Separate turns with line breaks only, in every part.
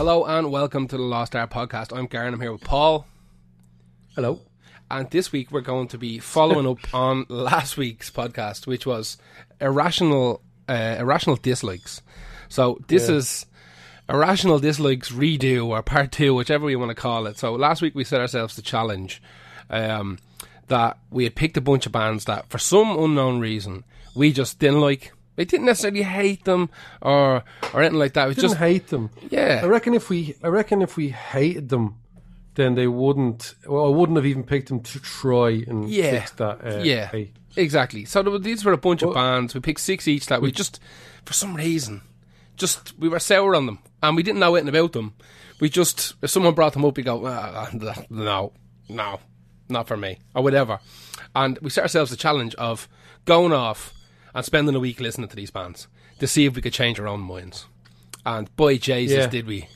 Hello and welcome to the Lost Art Podcast. I'm Garen. I'm here with Paul.
Hello.
And this week we're going to be following up on last week's podcast, which was irrational, uh, irrational dislikes. So this
Yeah.
is irrational dislikes redo or part two, whichever you want to call it. So last week we set ourselves the challenge um, that we had picked a bunch of bands that, for some unknown reason, we just didn't like. We didn't necessarily hate them or or anything like that. It was
Didn't
just
hate them.
yeah,
I reckon if we, I reckon if we hated them, then they wouldn't. Well, I wouldn't have even picked them to try and
Yeah.
fix that. Uh,
Yeah,
hate.
exactly. So there were, these were a bunch of bands. We picked six each that we just, for some reason, just we were sour on them, and we didn't know anything about them. We just, if someone brought them up, we go, ah, no, no, not for me, or whatever. And we set ourselves the challenge of going off and spending a week listening to these bands to see if we could change our own minds. And boy, Jesus,
Yeah.
did we,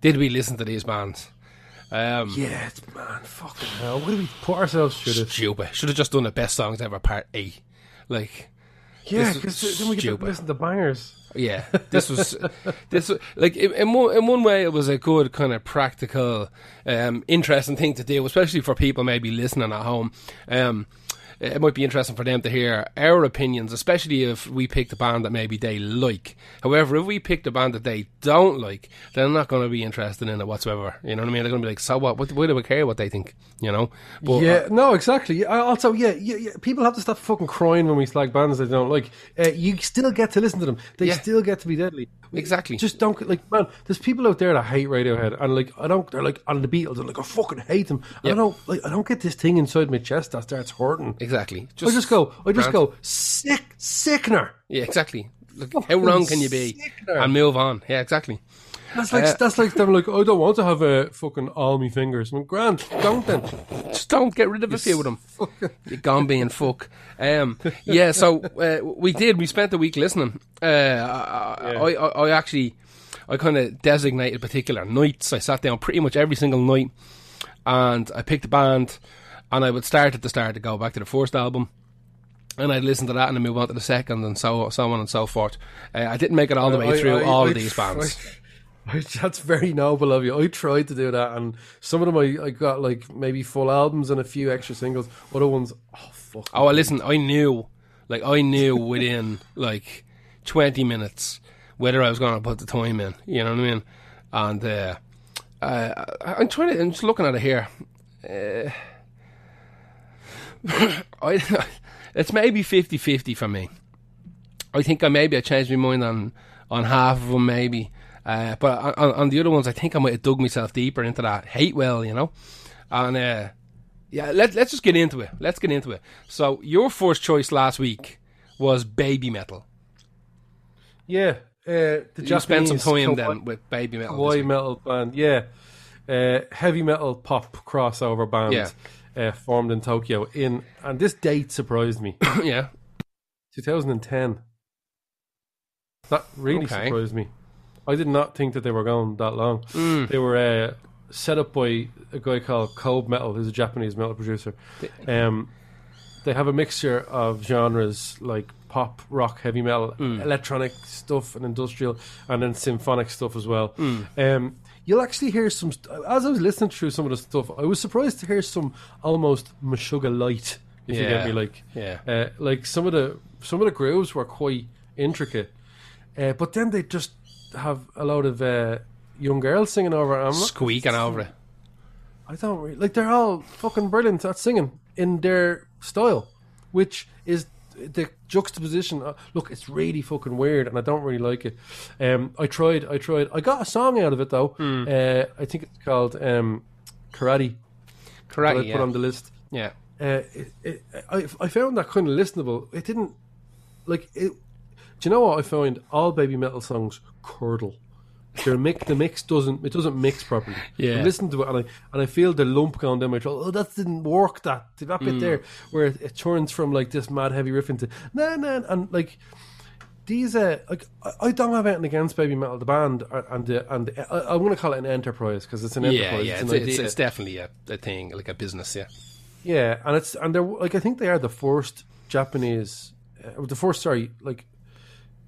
did we listen to these bands? Um,
Yeah, it's, man, fucking hell. What do we put ourselves through this?
Stupid. Should have just done the best songs ever, part A. Like,
Yeah, because then we get to listen to bangers.
Yeah, this was this was- like in, in one in one way it was a good kind of practical, um, interesting thing to do, especially for people maybe listening at home. Um, it might be interesting for them to hear our opinions, especially if we pick the band that maybe they like. However, if we pick the band that they don't like, they're not going to be interested in it whatsoever. You know what I mean? They're going to be like, "So what? What why do we care what they think?" You know? But,
yeah,
uh,
no, exactly. Also, yeah, yeah, yeah, people have to stop fucking crying when we slag bands they don't like. Uh, you still get to listen to them. They
Yeah.
still get to be deadly.
Exactly.
Just don't like, man. There's people out there that hate Radiohead, and like, I don't. They're like on the Beatles. and like, I fucking hate them.
Yep.
I don't like. I don't get this thing inside my chest that starts hurting.
exactly.
I just go. I just
grand.
go sick, sickener.
Yeah, exactly. Look, how wrong can you be?
sickener.
And move on. Yeah, exactly.
That's like
Uh,
that's like them. Like, I don't want to have a fucking all me fingers. I mean, grand, don't then.
Just don't get rid of a few of them. You Gombe and fuck. Um, yeah, so uh, we did. We spent the week listening. Uh, I, I, I actually, I kind of designated particular nights. I sat down pretty much every single night, and I picked a band, and I would start at the start to go back to the first album. And I'd listen to that and then move on to the second and so so on and so forth. Uh, I didn't make it all the way
I-
through
I-
all
I
of these bands.
That's very noble of you. I tried to do that, and some of them I, I got like maybe full albums and a few extra singles. Other ones, oh fuck.
Oh, well, listen, I knew, like, I knew within like twenty minutes whether I was going to put the time in. You know what I mean? And uh, uh, I'm trying to. I'm just looking at it here. Uh, I, it's maybe 50-50 for me. I think I maybe I changed my mind on on half of them, maybe. Uh, but on, on the other ones, I think I might have dug myself deeper into that hate well, you know. And uh, yeah, let, let's just get into it. Let's get into it. So, your first choice last week was baby metal.
yeah. Uh, the
You spent some time then with baby metal. week.
metal band. Yeah, uh, heavy metal pop crossover band.
Yeah.
Uh, formed in Tokyo in and this date surprised me.
yeah.
2010. That really
Okay.
surprised me. I did not think that they were going that long.
Mm.
They were uh, set up by a guy called Kobametal, who's a Japanese metal producer. Um, they have a mixture of genres like pop, rock, heavy metal,
Mm.
electronic stuff, and industrial, and then symphonic stuff as well.
Mm.
Um, you'll actually hear some. As I was listening through some of the stuff, I was surprised to hear some almost Meshuggah light. If you get me, like
Yeah.
uh, like some of the some of the grooves were quite intricate, uh, but then they just have a lot of uh, young girls singing over. it.
Squeaking over it.
I don't really like. They're all fucking brilliant at singing in their style, which is the juxtaposition. Uh, look, it's really fucking weird, and I don't really like it. Um, I tried. I tried. I got a song out of it though.
Hmm.
Uh, I think it's called um, Karate. that I put
Yeah.
on the list.
yeah.
Uh, it, it, I, I found that kind of listenable. It didn't like it. Do you know what I find? All baby metal songs curdle. Their mix, the mix doesn't it doesn't mix properly.
Yeah.
I listen to it and I and I feel the lump going down my throat. Oh, that didn't work. That that bit there where it, it turns from like this mad heavy riff into nah nah and like these uh like I, I don't have anything against baby metal the band uh, and the and the, I, I'm going to call it an enterprise because it's an enterprise.
yeah.
It's
It's, it's, it's definitely a, a thing, like a business, yeah.
Yeah, and it's and they're like I think they are the first Japanese, uh, the first sorry like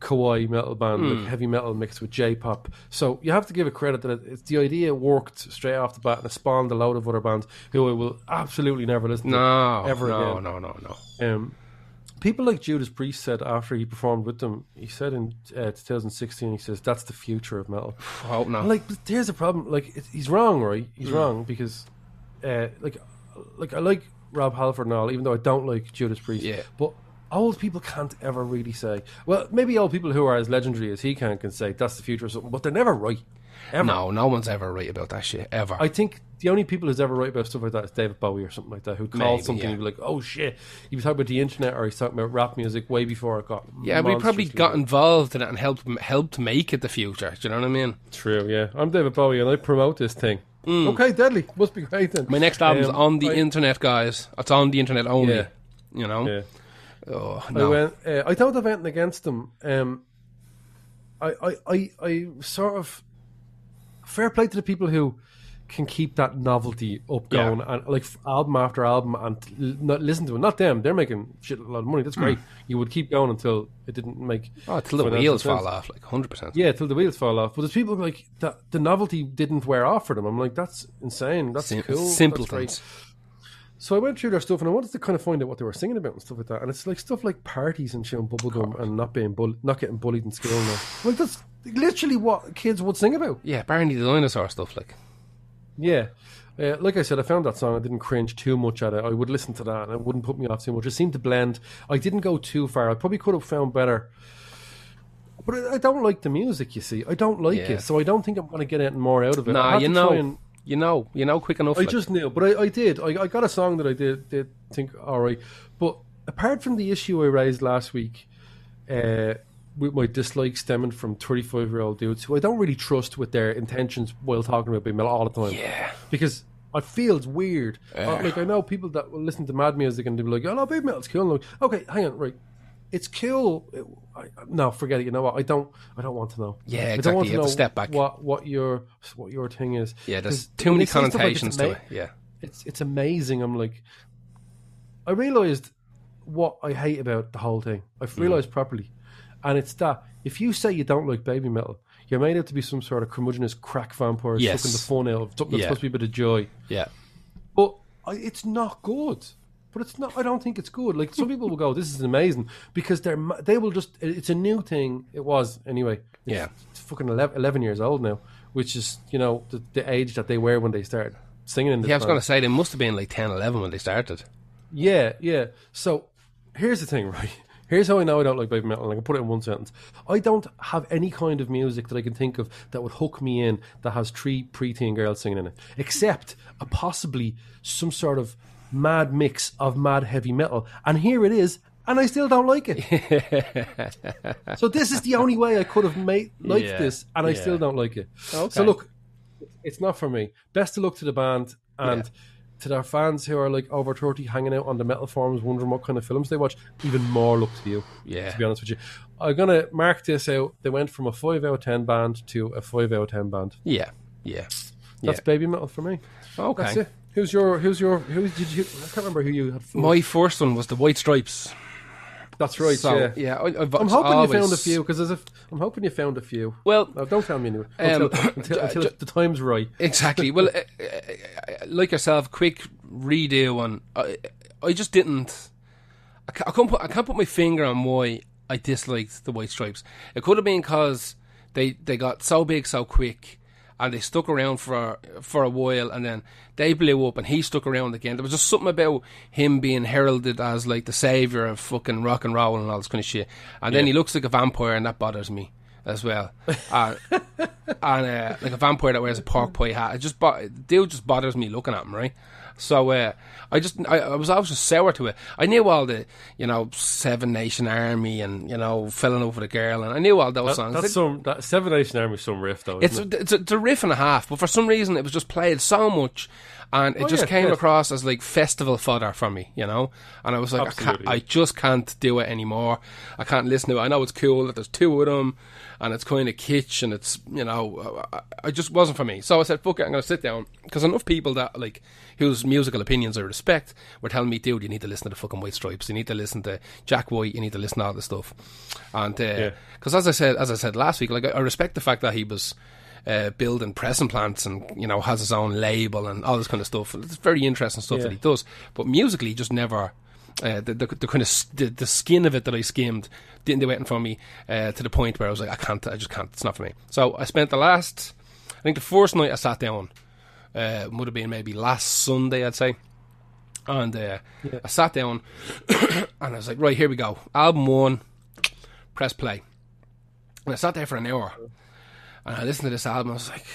kawaii metal band,
Hmm.
like heavy metal mixed with J-pop. So you have to give it credit that it, it's the idea worked straight off the bat and it spawned a load of other bands who I will absolutely never listen
No,
to ever
no,
again.
no, no, no. no.
Um, people like Judas Priest said after he performed with them, he said in uh, 2016, he says that's the future of metal.
Oh
no! like, but here's the problem. Like, it, he's wrong, right?
Hmm.
He's wrong because, uh, like, like I like Rob Halford and all, even though I don't like Judas Priest.
Yeah.
But old people can't ever really say. Well, maybe old people who are as legendary as he can can say that's the future or something, but they're never right. Ever.
no, no one's ever right about that shit ever.
I think the only people who's ever right about stuff like that is David Bowie or something like that, who calls something
yeah.
and be like, "Oh shit," he was talking about the internet or he's talking about rap music way before it got.
yeah, but he probably got involved in it and helped helped make it the future. Do you know what I mean?
True, yeah. I'm David Bowie and I promote this thing. Okay, deadly. Must be great then.
My next album's
Um,
on the
I-
internet, guys. It's on the internet only.
Yeah.
You know.
Yeah.
Oh
I
no.
went. Uh, I don't have anything against them. Um, I, I, I, I sort of fair play to the people who can keep that novelty up
Yeah.
going and like album after album and l- not listen to it. Not them. They're making shit a lot of money. That's great. You would keep going until it didn't make.
Hmm. oh, till the wheels
sense.
fall off, like hundred percent.
Yeah, till the wheels fall off. But there's people like that. The novelty didn't wear off for them. I'm like, that's insane. That's
Sim-
cool.
simple
That's great. So I went through their stuff and I wanted to kind of find out what they were singing about and stuff like that. And it's like stuff like parties and chewing bubblegum and not being bull- not getting bullied in school now. Like that's literally what kids would sing about.
Yeah, Barney the dinosaur stuff. Like,
Yeah. Uh, like I said, I found that song. I didn't cringe too much at it. I would listen to that and it wouldn't put me off too much. It seemed to blend. I didn't go too far. I probably could have found better. But I, I don't like the music, you see. I don't like
Yeah.
it. So I don't think I'm going to get anything more out of it.
Nah, you know, you know, you know, quick enough.
I
like.
just knew, but I, I did. I, I got a song that I did did think all right. But apart from the issue I raised last week, uh, with my dislike stemming from thirty five year old dudes who I don't really trust with their intentions while talking about being all the time.
yeah,
because it feels weird. Uh, like I know people that will listen to mad music and they'll be like, "Oh, no, baby metal's cool." And like, okay, hang on, right. It's cool. It- I, no, forget it. You know what? I don't. I don't want to know.
Yeah,
I
exactly.
don't want
You
to
have
know
to step back.
What what your what your thing is.
yeah. there's too many
stuff like
connotations to
ama-
it. Yeah,
It's it's amazing. I'm like, I realized what I hate about the whole thing. I've
Mm.
realized properly, and it's that if you say you don't like baby metal, you're made out to be some sort of curmudgeonous crack vampire
Yes.
sucking the fun out of something that's
Yeah.
supposed to be a bit of joy.
yeah.
But I, it's not good. But it's not. I don't think it's good. Like some people will go, "This is amazing," because they're they will just. It's a new thing. It was anyway. It's,
Yeah.
it's fucking 11, 11 years old now, which is you know the, the age that they were when they started singing in this.
Yeah, I was going to say they must have been like 10, 11 when they started.
Yeah, yeah. So here's the thing, right? Here's how I know I don't like baby metal. and I can put it in one sentence. I don't have any kind of music that I can think of that would hook me in that has three preteen girls singing in it, except a possibly some sort of mad mix of mad heavy metal. And here it is, and I still don't like it. so this is the only way I could have made liked
Yeah,
this, and I
yeah.
still don't like it.
Okay.
So look, it's not for me. Best of luck to the band and to their fans who are like over 30 hanging out on the metal forums wondering what kind of films they watch. Even more luck to you,
Yeah.
to be honest with you. I'm going to mark this out. They went from a 5 out of 10 band to a 5 out of 10 band.
Yeah, yeah.
That's baby metal for me.
Okay.
Who's your, who's your, who did you, I can't remember who you had. first.
My first one was the White Stripes.
That's right,
So,
yeah.
I, I've
I'm hoping
always,
you found a few because as if I'm hoping you found a few.
Well,
don't tell me anyway.
Um,
Until, until, until the time's right.
Exactly. Well, uh, uh, like yourself, quick redo on. I, I just didn't. I can't, I can't put I can't put my finger on why I disliked the White Stripes. It could have been because they they got so big so quick, and they stuck around for for a while, and then they blew up, and he stuck around again. There was just something about him being heralded as like the savior of fucking rock and roll and all this kind of shit, and then he looks like a vampire, and that bothers me as well. Uh, and uh, like a vampire that wears a pork pie hat. It just bo- dude just bothers me looking at him, right? So uh, I just I, I was always just sour to it. I knew all the you know Seven Nation Army and you know fell in love with a girl, and I knew all those songs.
That's
It-
some that Seven Nation Army some riff though.
it's a, it's, a, it's a riff and a half, but for some reason it was just played so much, and it
Oh,
just
yeah,
came
yes.
across as like festival fodder for me, you know. And I was like, I,
Absolutely.
I just can't do it anymore. I can't listen to it. I know it's cool that there's two of them, and it's kind of kitsch, and it's you know, I, I just wasn't for me. So I said, fuck it, I'm gonna sit down because enough people that like whose musical opinions I respect were telling me, dude, you need to listen to the fucking White Stripes. You need to listen to Jack White. You need to listen to all this stuff. And because uh, as I said, as I said last week, like I, I respect the fact that he was. Uh, building pressing plants and you know has his own label and all this kind of stuff. It's very interesting stuff
Yeah.
that he does, but musically, he just never uh, the, the, the kind of the, the skin of it that I skimmed didn't do anything for me uh, to the point where I was like, I can't, I just can't. It's not for me. So I spent the last, I think the first night I sat down uh, would have been maybe last Sunday, I'd say, and uh, I sat down and I was like, right, here we go, album one, press play, and I sat there for an hour and I listened to this album. I was like,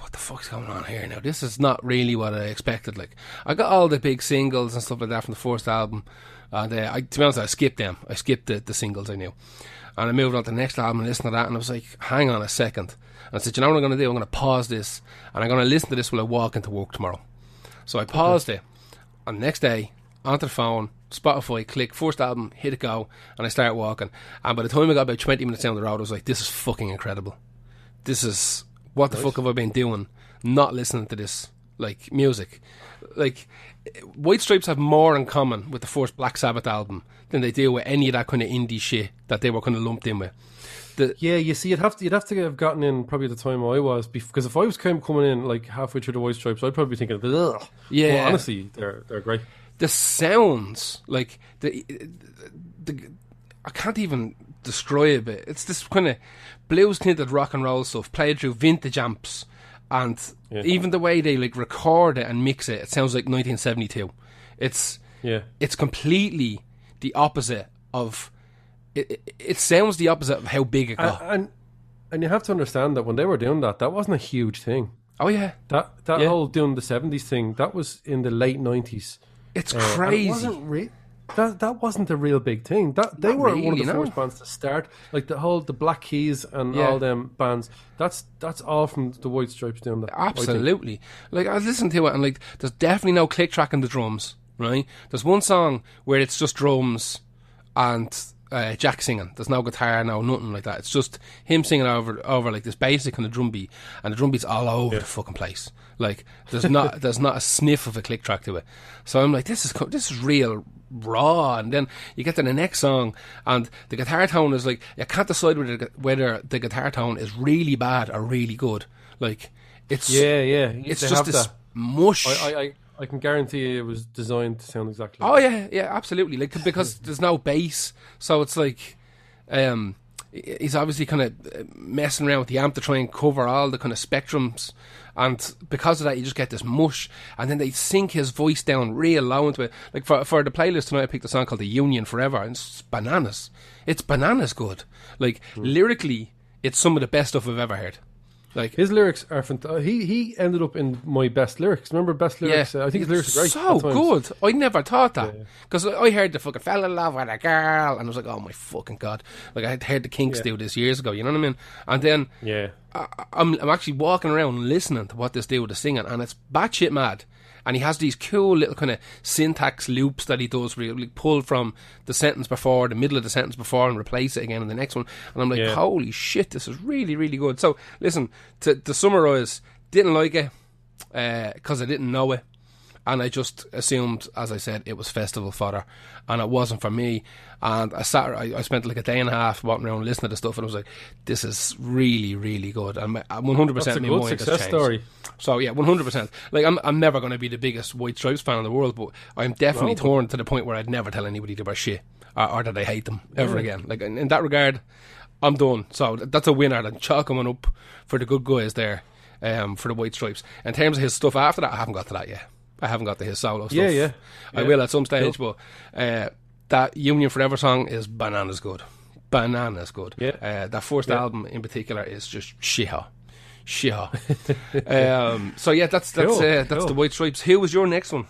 what the fuck's going on here now? This is not really what I expected. Like, I got all the big singles and stuff like that from the first album, and uh, I, to be honest, I skipped them. I skipped the, the singles I knew, and I moved on to the next album and listened to that, and I was like, hang on a second. And I said, you know what I'm going to do? I'm going to pause this, and I'm going to listen to this while I walk into work tomorrow. So I paused it, and next day, onto the phone, Spotify, click, first album, hit it go, and I start walking. And by the time I got about 20 minutes down the road, I was like, this is fucking incredible this is what the fuck have I been doing? Not listening to this like music. Like White Stripes have more in common with the first Black Sabbath album than they do with any of that kind of indie shit that they were kind of lumped in with.
Yeah, you see, you'd have to you'd have to have gotten in probably the time I was because if I was kind of coming in like halfway through the White Stripes, I'd probably be thinking, Ugh.
Yeah.
But honestly, they're they're great.
The sounds, like the, the I can't even describe it. It's this kind of blues tinted rock and roll stuff played through vintage amps, and
Yeah.
even the way they like record it and mix it, it sounds like 1972. It's
Yeah,
it's completely the opposite of it, it, it sounds the opposite of how big it
and,
got.
and and you have to understand that when they were doing that, that wasn't a huge thing.
oh yeah,
That that
Yeah.
whole doing the seventies thing, that was in the late nineties.
it's
Uh, and It
crazy.
wasn't re- that that wasn't a real big thing. That they
Not
were one of the
no.
first bands to start, like the whole the Black Keys and
Yeah.
all them bands. That's that's all from the White Stripes doing that. I.
Absolutely. Like I listened to it and like there's definitely no click track in the drums, right? There's one song where it's just drums and uh, Jack singing. There's no guitar, no nothing like that. It's just him singing over over like this basic kind of drum beat, and the drum beat's all over the fucking place. Like there's not there's not a sniff of a click track to it. So I'm like, this is this is real raw. And then you get to the next song, and the guitar tone is like you can't decide whether the, whether the guitar tone is really bad or really good. Like it's
Yeah, yeah.
it's just this
that.
mush.
I, I, I, I can guarantee it was designed to sound exactly.
oh yeah, yeah, absolutely. Like because there's no bass, so it's like, um, he's obviously kind of messing around with the amp to try and cover all the kind of spectrums, and because of that, you just get this mush. And then they sink his voice down real low into it. Like for for the playlist tonight, I picked a song called "The Union Forever," and it's bananas. It's bananas good. Like lyrically, it's some of the best stuff I've ever heard. Like
His lyrics are fantastic. He he ended up in my best lyrics. Remember best lyrics? Uh, I think his lyrics are great.
So good. I never thought that because I heard the fucking fell in love with a girl, and I was like, oh my fucking god! Like I had heard the Kinks do this years ago. You know what I mean? And then
Yeah.
I, I'm I'm actually walking around listening to what this dude is singing, and it's batshit mad. And he has these cool little kind of syntax loops that he does, where he like pull from the sentence before, the middle of the sentence before, and replace it again in the next one. And I'm like,
Yeah.
holy shit, this is really, really good. So listen, to, to summarise, didn't like it uh, because I didn't know it. And I just assumed, as I said, it was festival fodder, and it wasn't for me. And I sat, I, I spent like a day and a half walking around listening to stuff, and I was like, "This is really, really good." And I'm one
hundred
percent,
a
my
good
mind
success
changed.
story.
So yeah, 100. percent Like I'm, I'm never going to be the biggest White Stripes fan in the world, but I'm definitely
but-
torn to the point where I'd never tell anybody about shit or, or that I hate them ever again. Like in, in that regard, I'm done. So that's a winner. And chalk him up for the good guys there, um, for the White Stripes. In terms of his stuff after that, I haven't got to that yet. I haven't got to his solo stuff.
Yeah, yeah.
I
Yeah.
will at some stage, but uh, that Union Forever song is bananas good. Bananas good.
Yeah.
Uh, that first
Yeah.
album in particular is just shiha. Shiha. um, so yeah, that's that's
Cool,
uh, that's
cool.
the White Stripes. Who was your next one?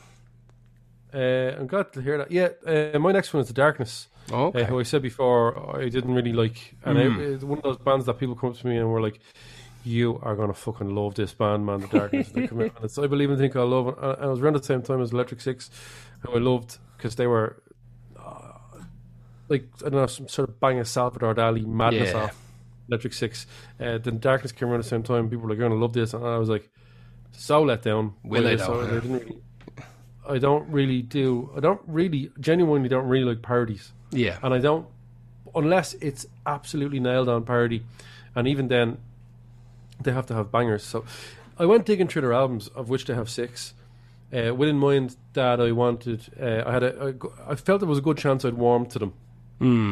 Uh, I'm glad to hear that. Yeah, uh, my next one is The Darkness.
Oh, okay.
Who I said before I didn't really like, and
Hmm.
it, it's one of those bands that people come up to me and were like, "You are gonna fucking love this band, man." The Darkness, the commitment. It's, I believe and think I love it. And I was around the same time as Electric Six, who I loved because they were uh, like I don't know some sort of bang of Salvador Dali madness
Yeah.
off Electric Six. Uh, then Darkness came around the same time. People were like, "You're gonna love this," and I was like, so let down.
Will
by
I
this,
though?
so I didn't really. I don't really do. I don't really genuinely don't really like parodies,
Yeah.
and I don't unless it's absolutely nailed on parody, and even then, they have to have bangers. So, I went digging through their albums, of which they have six. Uh, with in mind that I wanted, uh, I had a, a I felt there was a good chance I'd warm to them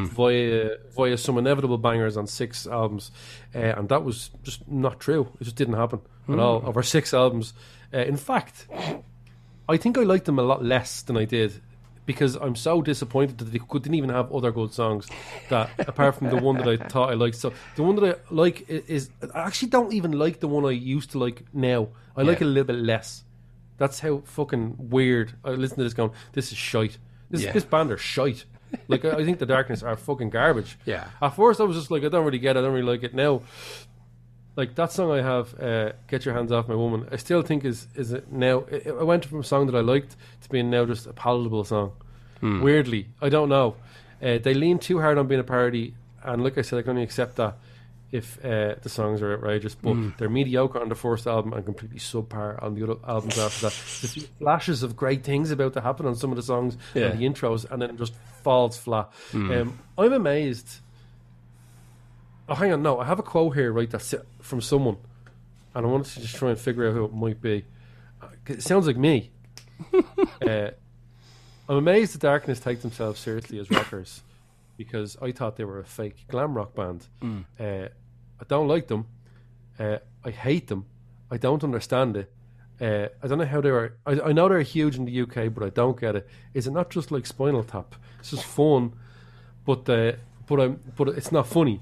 via via some inevitable bangers on six albums, uh, and that was just not true. It just didn't happen at all over six albums. Uh, in fact, I think I liked them a lot less than I did because I'm so disappointed that they didn't even have other good songs. That apart from the one that I thought I liked, so the one that I like is I actually don't even like the one I used to like now. I like it a little bit less. That's how fucking weird. I listen to this going, this is shite. This
Yeah.
this band are shite. Like I, I think the darkness are fucking garbage.
Yeah.
At first, I was just like, I don't really get it. I don't really like it. Now, like that song I have, uh, "Get Your Hands Off My Woman," I still think is is it now. It, it went from a song that I liked to being now just a palatable song. Weirdly, I don't know. Uh, they lean too hard on being a parody, and like I said, I can only accept that if uh, the songs are outrageous. But they're mediocre on the first album and completely subpar on the other albums after that. There's flashes of great things about to happen on some of the songs
Yeah.
and the intros, and then it just falls flat. Um, I'm amazed. Oh, hang on. No, I have a quote here, right? That's from someone, and I wanted to just try and figure out who it might be. Uh, It sounds like me. uh, I'm amazed the Darkness take themselves seriously as rockers because I thought they were a fake glam rock band. Uh, I don't like them. Uh, I hate them. I don't understand it. Uh, I don't know how they are. I, I know they're huge in the UK, but I don't get it. Is it not just like Spinal Tap? It's just fun, but uh, but I'm but it's not funny.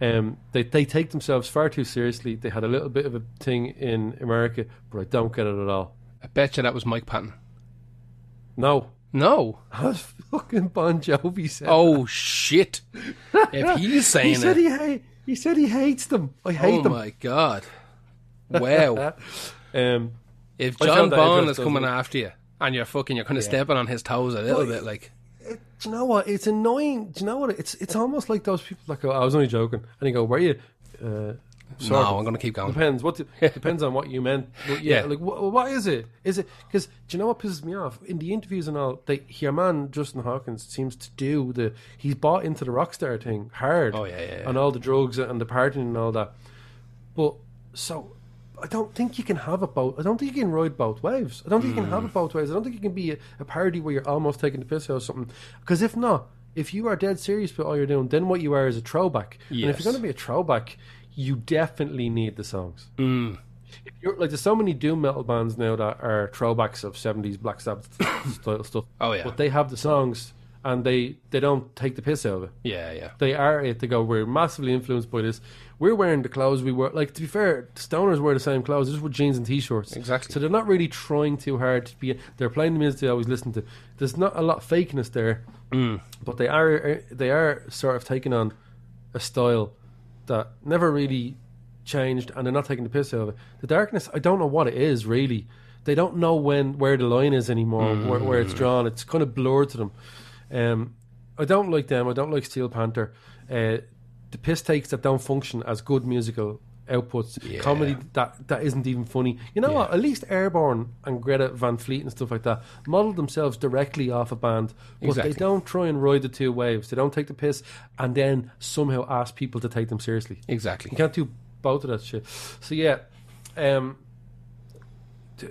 Um, they they take themselves far too seriously. They had a little bit of a thing in America, but I don't get it at all.
I bet you that was Mike Patton.
No,
No.
that's fucking Bon Jovi said.
Oh shit! If he's saying
he said
it,
he ha- he said he hates them. I hate
oh
them.
Oh my god! Wow.
Um,
if John
that
Bond is coming after you and you're fucking, you're kind of stepping on his toes a little
Well,
bit, like
do you know what? It's annoying. Do you know what? It's it's almost like those people that go, "I was only joking," and you go, "Were you?" Uh, sort
no,
of.
I'm gonna keep going.
Depends. What do- depends on what you meant. But yeah,
Yeah.
like wh- what is it? Is it because do you know what pisses me off in the interviews and all? They your man Justin Hawkins seems to do the he's bought into the rock star thing hard.
Oh, yeah, yeah, yeah.
and all the drugs and the partying and all that. But so I don't think you can have it both. I don't think you can ride both waves. I don't think you can have
Mm.
it both ways. I don't think you can be a, a parody where you're almost taking the piss out of something. Because if not, if you are dead serious about all you're doing, then what you are is a throwback. And if you're going to be a throwback, you definitely need the songs.
Mm.
If you're like, there's so many doom metal bands now that are throwbacks of '70s Black Sabbath style stuff.
Oh, yeah.
but they have the songs and they they don't take the piss out of it
Yeah, yeah.
they are it. They go, we're massively influenced by this. We're wearing the clothes we were. Like to be fair, the Stoners wear the same clothes, just with jeans and t-shirts.
Exactly.
So they're not really trying too hard to be. They're playing the music they always listen to. There's not a lot of fakeness there,
Mm.
but they are they are sort of taking on a style that never really changed, and they're not taking the piss out of it. The darkness, I don't know what it is really. They don't know when where the line is anymore, where, where it's drawn. It's kind of blurred to them. Um, I don't like them. I don't like Steel Panther. Uh, the piss takes that don't function as good musical outputs.
Yeah.
Comedy that that isn't even funny. You know
Yeah.
what? At least Airborne and Greta Van Fleet and stuff like that model themselves directly off a band, but
Exactly.
they don't try and ride the two waves. They don't take the piss and then somehow ask people to take them seriously.
Exactly.
You can't do both of that shit. So yeah, um, t-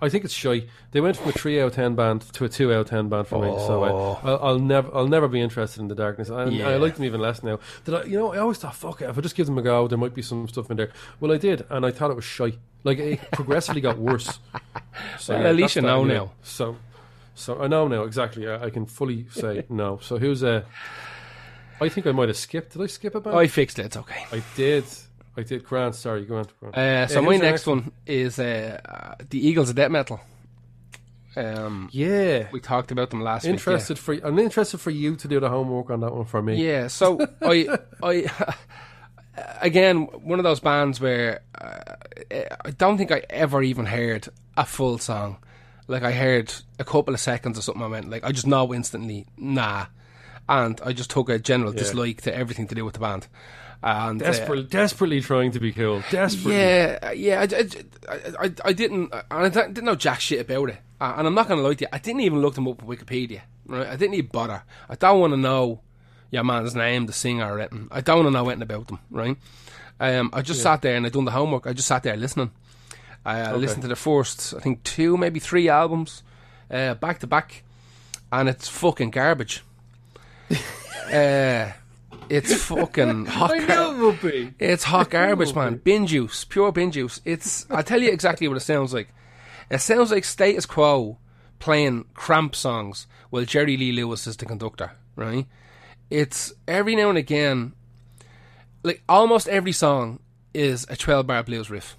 I think it's shy. They went from a three out of ten band to a two out of ten band for me. So
Oh.
I, I'll, I'll never, I'll never be interested in the darkness. I,
Yeah.
I like them even less now. Did I, you know, I always thought, fuck it, if I just give them a go, there might be some stuff in there. Well, I did, and I thought it was shy. Like it progressively got worse. So
Well, at least you know now.
So, so I know now exactly. I, I can fully say no. So who's uh I think I might have skipped. Did I skip a band?
I fixed it. It's okay.
I did. I did. Grant, sorry, go on. Grant.
Uh, so
Yeah,
my next one is uh, the Eagles of Death Metal. Um,
Yeah.
we talked about them last
Interested for I'm interested for you to do the homework on that one for me.
Yeah. Yeah. So I, I, again, one of those bands where uh, I don't think I ever even heard a full song. Like I heard a couple of seconds or something. I went like I just know instantly, nah, and I just took a general dislike to everything to do with the band. And uh,
Desperately, desperately trying to be cool. Desperately.
yeah, yeah, I, I, I, I didn't, and I didn't know jack shit about it. Uh, and I'm not going to lie to you, I didn't even look them up on Wikipedia. Right, I didn't even bother. I don't want to know your man's name, the singer, or anything. I don't want to know anything about them. Right. Um, I just sat there and I done the homework. I just sat there listening. I uh, listened to the first, I think, two, maybe three albums, uh, back to back, and it's fucking garbage. uh, it's fucking hot.
I knew it would be.
it's hot garbage, man. Bin juice, pure bin juice. It's. I'll tell you exactly what it sounds like. It sounds like Status Quo playing Cramp songs while Jerry Lee Lewis is the conductor. Right? It's every now and again, like almost every song is a twelve bar blues riff.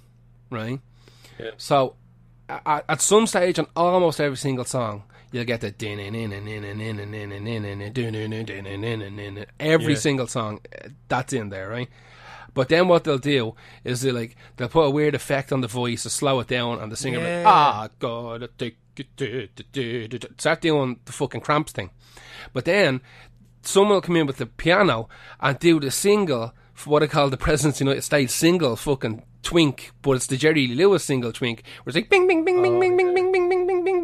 Right?
Yeah.
So, at some stage on almost every single song, you'll get the din in in and in and in and in and in and in and in and in and in every
Yeah.
single song uh, that's in there, right? But then what they'll do is they like they'll put a weird effect on the voice to slow it down, and the singer be, ah gotta take it, do, do, do, do, do," start doing the fucking cramps thing. But then someone will come in with the piano and do the single for what I call the President's United States single fucking twink, but it's the Jerry Lewis single twink, where it's like bing bing bing bing bing bing bing bing bing bing bing bing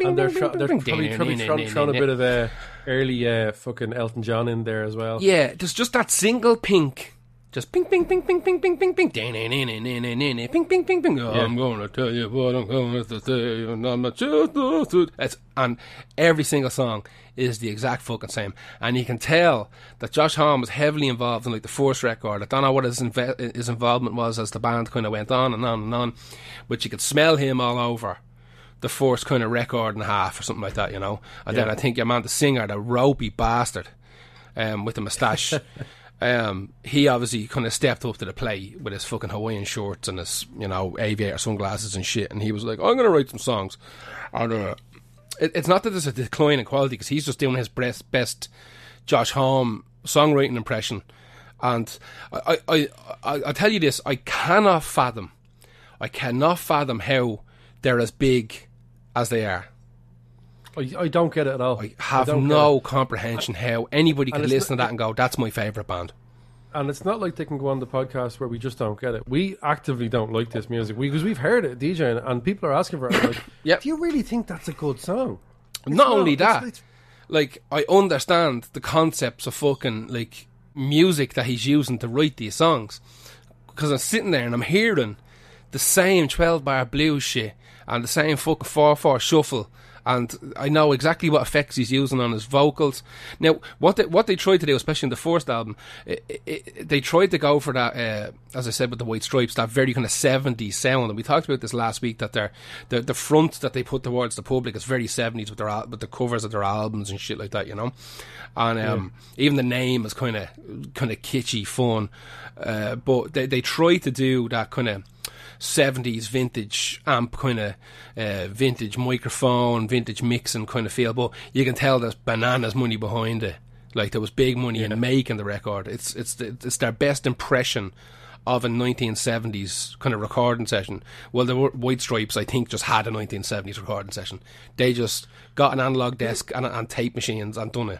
And they're,
bing,
they're probably,
bing,
probably
bing,
thrown,
bing,
a bit of uh, early uh, fucking Elton John in there as well.
Yeah, there's just that single pink. Just ping, ping, ping, ping, ping, ping, ping, ping, ping, ping, ping, ping, ping. I'm going to tell you what I'm going to say, and I'm not just It's and every single song is the exact fucking same, and you can tell that Josh Homme was heavily involved in like the first record. I don't know what his inve- his involvement was as the band kind of went on and on and on, but you could smell him all over the first kind of record and a half or something like that, you know. And then I think your man, the singer, the ropey bastard, um, with the moustache. Um, he obviously kind of stepped up to the plate with his fucking Hawaiian shorts and his, you know, aviator sunglasses and shit. And he was like, I'm going to write some songs. And, uh, it, it's not that there's a decline in quality because he's just doing his best, best Josh Homme songwriting impression. And I, I, I, I, tell you this I cannot fathom, I cannot fathom how they're as big as they are.
I, I don't get it at all.
I have
don't
no comprehension how anybody
And
can
it's
listen to that and go, that's my favourite band.
And it's not like they can go on the podcast where we just don't get it. We actively don't like this music because we've heard it DJing and people are asking for it. Like,
Yep.
Do you really think that's a good song? It's
Not only
It's-
that,
it's-
like I understand the concepts of fucking like music that he's using to write these songs because I'm sitting there and I'm hearing the same 12 bar blues shit and the same fucking 4 4 shuffle and I know exactly what effects he's using on his vocals. Now, what they, what they tried to do, especially in the first album, i i they tried to go for that, uh, as I said with the White Stripes, that very kind of 70s sound. And we talked about this last week that they're, the the front that they put towards the public is very 70s with their with the covers of their albums and shit like that, you know. And um, even the name is kind of kind of kitschy, fun. Uh, but they they try to do that kind of 70s vintage amp kind of uh, vintage microphone, vintage mixing kind of feel, but you can tell there's bananas money behind it. Like there was big money in making the record. It's it's it's their best impression of a 1970s kind of recording session. Well, the White Stripes, I think, just had a 1970s recording session. They just got an analog desk and, and tape machines and done it.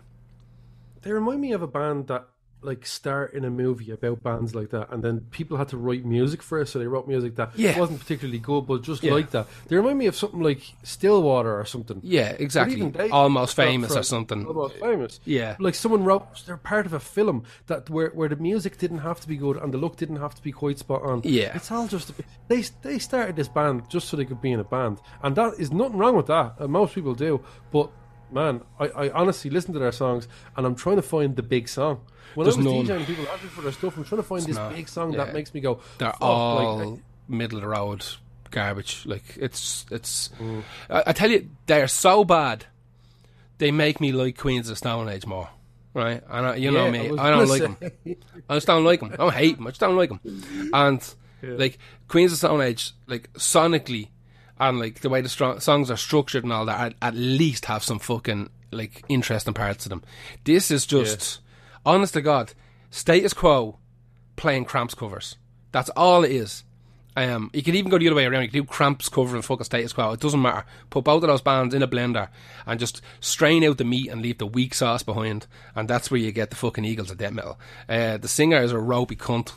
They remind me of a band that like start in a movie about bands like that, and then people had to write music for it, so they wrote music that
Yeah.
wasn't particularly good, but just
Yeah.
like that. They remind me of something like Stillwater or something.
Yeah, exactly. Almost famous or something.
Almost famous.
Yeah.
like someone wrote. They're part of a film that where where the music didn't have to be good and the look didn't have to be quite spot on.
Yeah.
it's all just they they started this band just so they could be in a band, and that is nothing wrong with that. And most people do, but. Man, I, I honestly listen to their songs and I'm trying to find the big song. When
There's
I was
none.
DJing, people asking for their stuff. I'm trying to find this
not.
big song
Yeah.
that makes me go.
They're
"Fuck,"
all
like,
middle of the road garbage. Like it's it's.
Mm.
I, I tell you, they're so bad. They make me like Queens of the Stone Age more. Right, and I, you know me,
I
I, don't like them. I just don't like them. I don't hate them. I just don't like them. And like Queens of Stone Age, like sonically, and like the way the stro- songs are structured and all that, at, at least have some fucking like interesting parts to them. This is just, honest to God, status quo playing Cramps covers. That's all it is. Um, you could even go the other way around. You could do Cramps covering fucking status quo. It doesn't matter. Put both of those bands in a blender and just strain out the meat and leave the weak sauce behind. And that's where you get the fucking Eagles of death metal. Uh, the singer is a ropey cunt.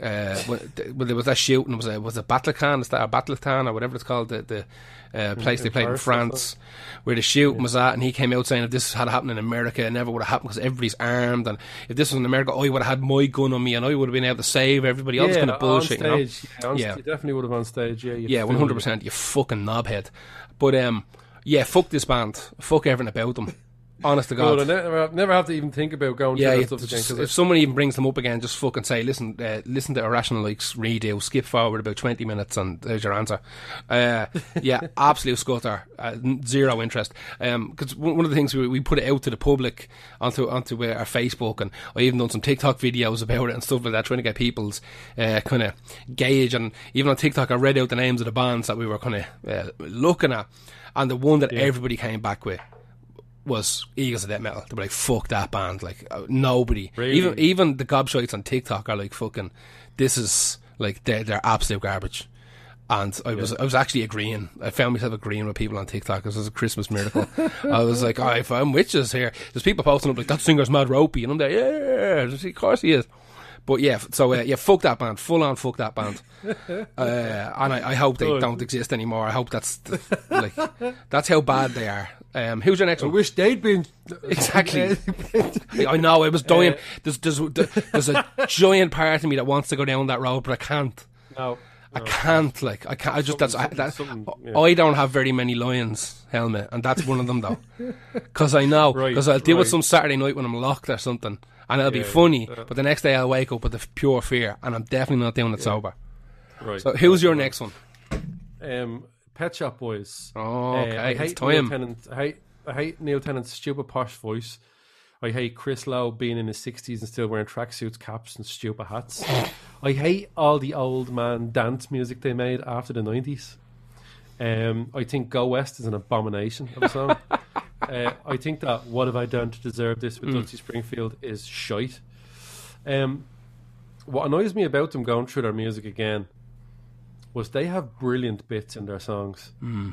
Uh, when, when there was that shooting, was a was a Bataclan, is that a Bataclan or whatever it's called, the, the uh, place
in
they played in
Paris or
France, where the shooting was at, and he came out saying if this had happened in America, it never would have happened because everybody's armed, and if this was in America, I would have had my gun on me, and I would have been able to save everybody. All this kind of bullshit,
on
you know?
Yeah,
Yeah.
st- definitely would have on stage. Yeah,
Yeah, hundred percent. You fucking knobhead. But um, yeah, fuck this band. Fuck everything about them. Honest to God.
Good, I never, never have to even think about going
Yeah,
through that stuff again.
just-
'cause
if someone even brings them up again, just fucking say, listen, uh, listen to Irrational Likes redo, skip forward about 20 minutes, and there's your answer. Uh, yeah, absolute scutter, uh, zero interest. Because one one of the things we, we put it out to the public onto onto uh, our Facebook, and I even done some TikTok videos about it and stuff like that, trying to get people's uh, kind of gauge. And even on TikTok, I read out the names of the bands that we were kind of uh, looking at, and the one that everybody came back with was Eagles of Death Metal. They were like, "Fuck that band!" Like uh, nobody,
Really?
even even the gobshites on TikTok are like, "Fucking, this is like they're they're absolute garbage." And I was I was actually agreeing. I found myself agreeing with people on TikTok. This was a Christmas miracle. I was like, "Oh, if I'm witches here." There's people posting up like that singer's mad ropey, and I'm there, yeah, of course he is. But yeah, so uh, yeah, fuck that band, full on fuck that band, uh, and I, I hope they don't exist anymore. I hope that's like that's how bad they are. Um, who's your next
I
one?
wish they'd been
Exactly. I know. I was dying. There's, there's, there's a giant part of me that wants to go down that road, but I can't.
no.
I can't. Like I can't. I just that's I, that,
yeah.
I don't have very many lions helmet, and that's one of them though. Because I know.
Right,
Because I'll deal with some Saturday night when I'm locked or something, and it'll be funny.
yeah.
But the next day I'll wake up with the pure fear, and I'm definitely not doing it sober.
Right.
So who's your next one?
um, Pet Shop Boys.
Oh,
Uh,
okay,
I
it's
hate. Neil Tennant. I hate, I hate Neil Tennant's stupid posh voice. I hate Chris Lowe being in his sixties and still wearing tracksuits, caps, and stupid hats. I hate all the old man dance music they made after the nineties. Um, I think Go West is an abomination of a song. uh, I think that What Have I Done to Deserve This with Dusty Springfield is shite. Um, what annoys me about them going through their music again was they have brilliant bits in their songs.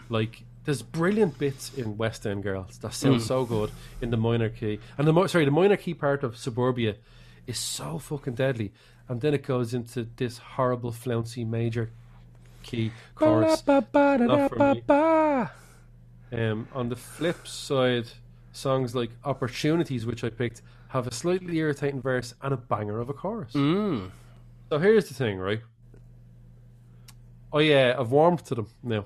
Like there's brilliant bits in West End Girls that sound so good in the minor key, and the mo- sorry the minor key part of Suburbia is so fucking deadly, and then it goes into this horrible flouncy major key chorus. Not for me. Um, on the flip side, songs like Opportunities, which I picked, have a slightly irritating verse and a banger of a chorus.
Mm.
So here's the thing, right? I uh, I've warmed to them now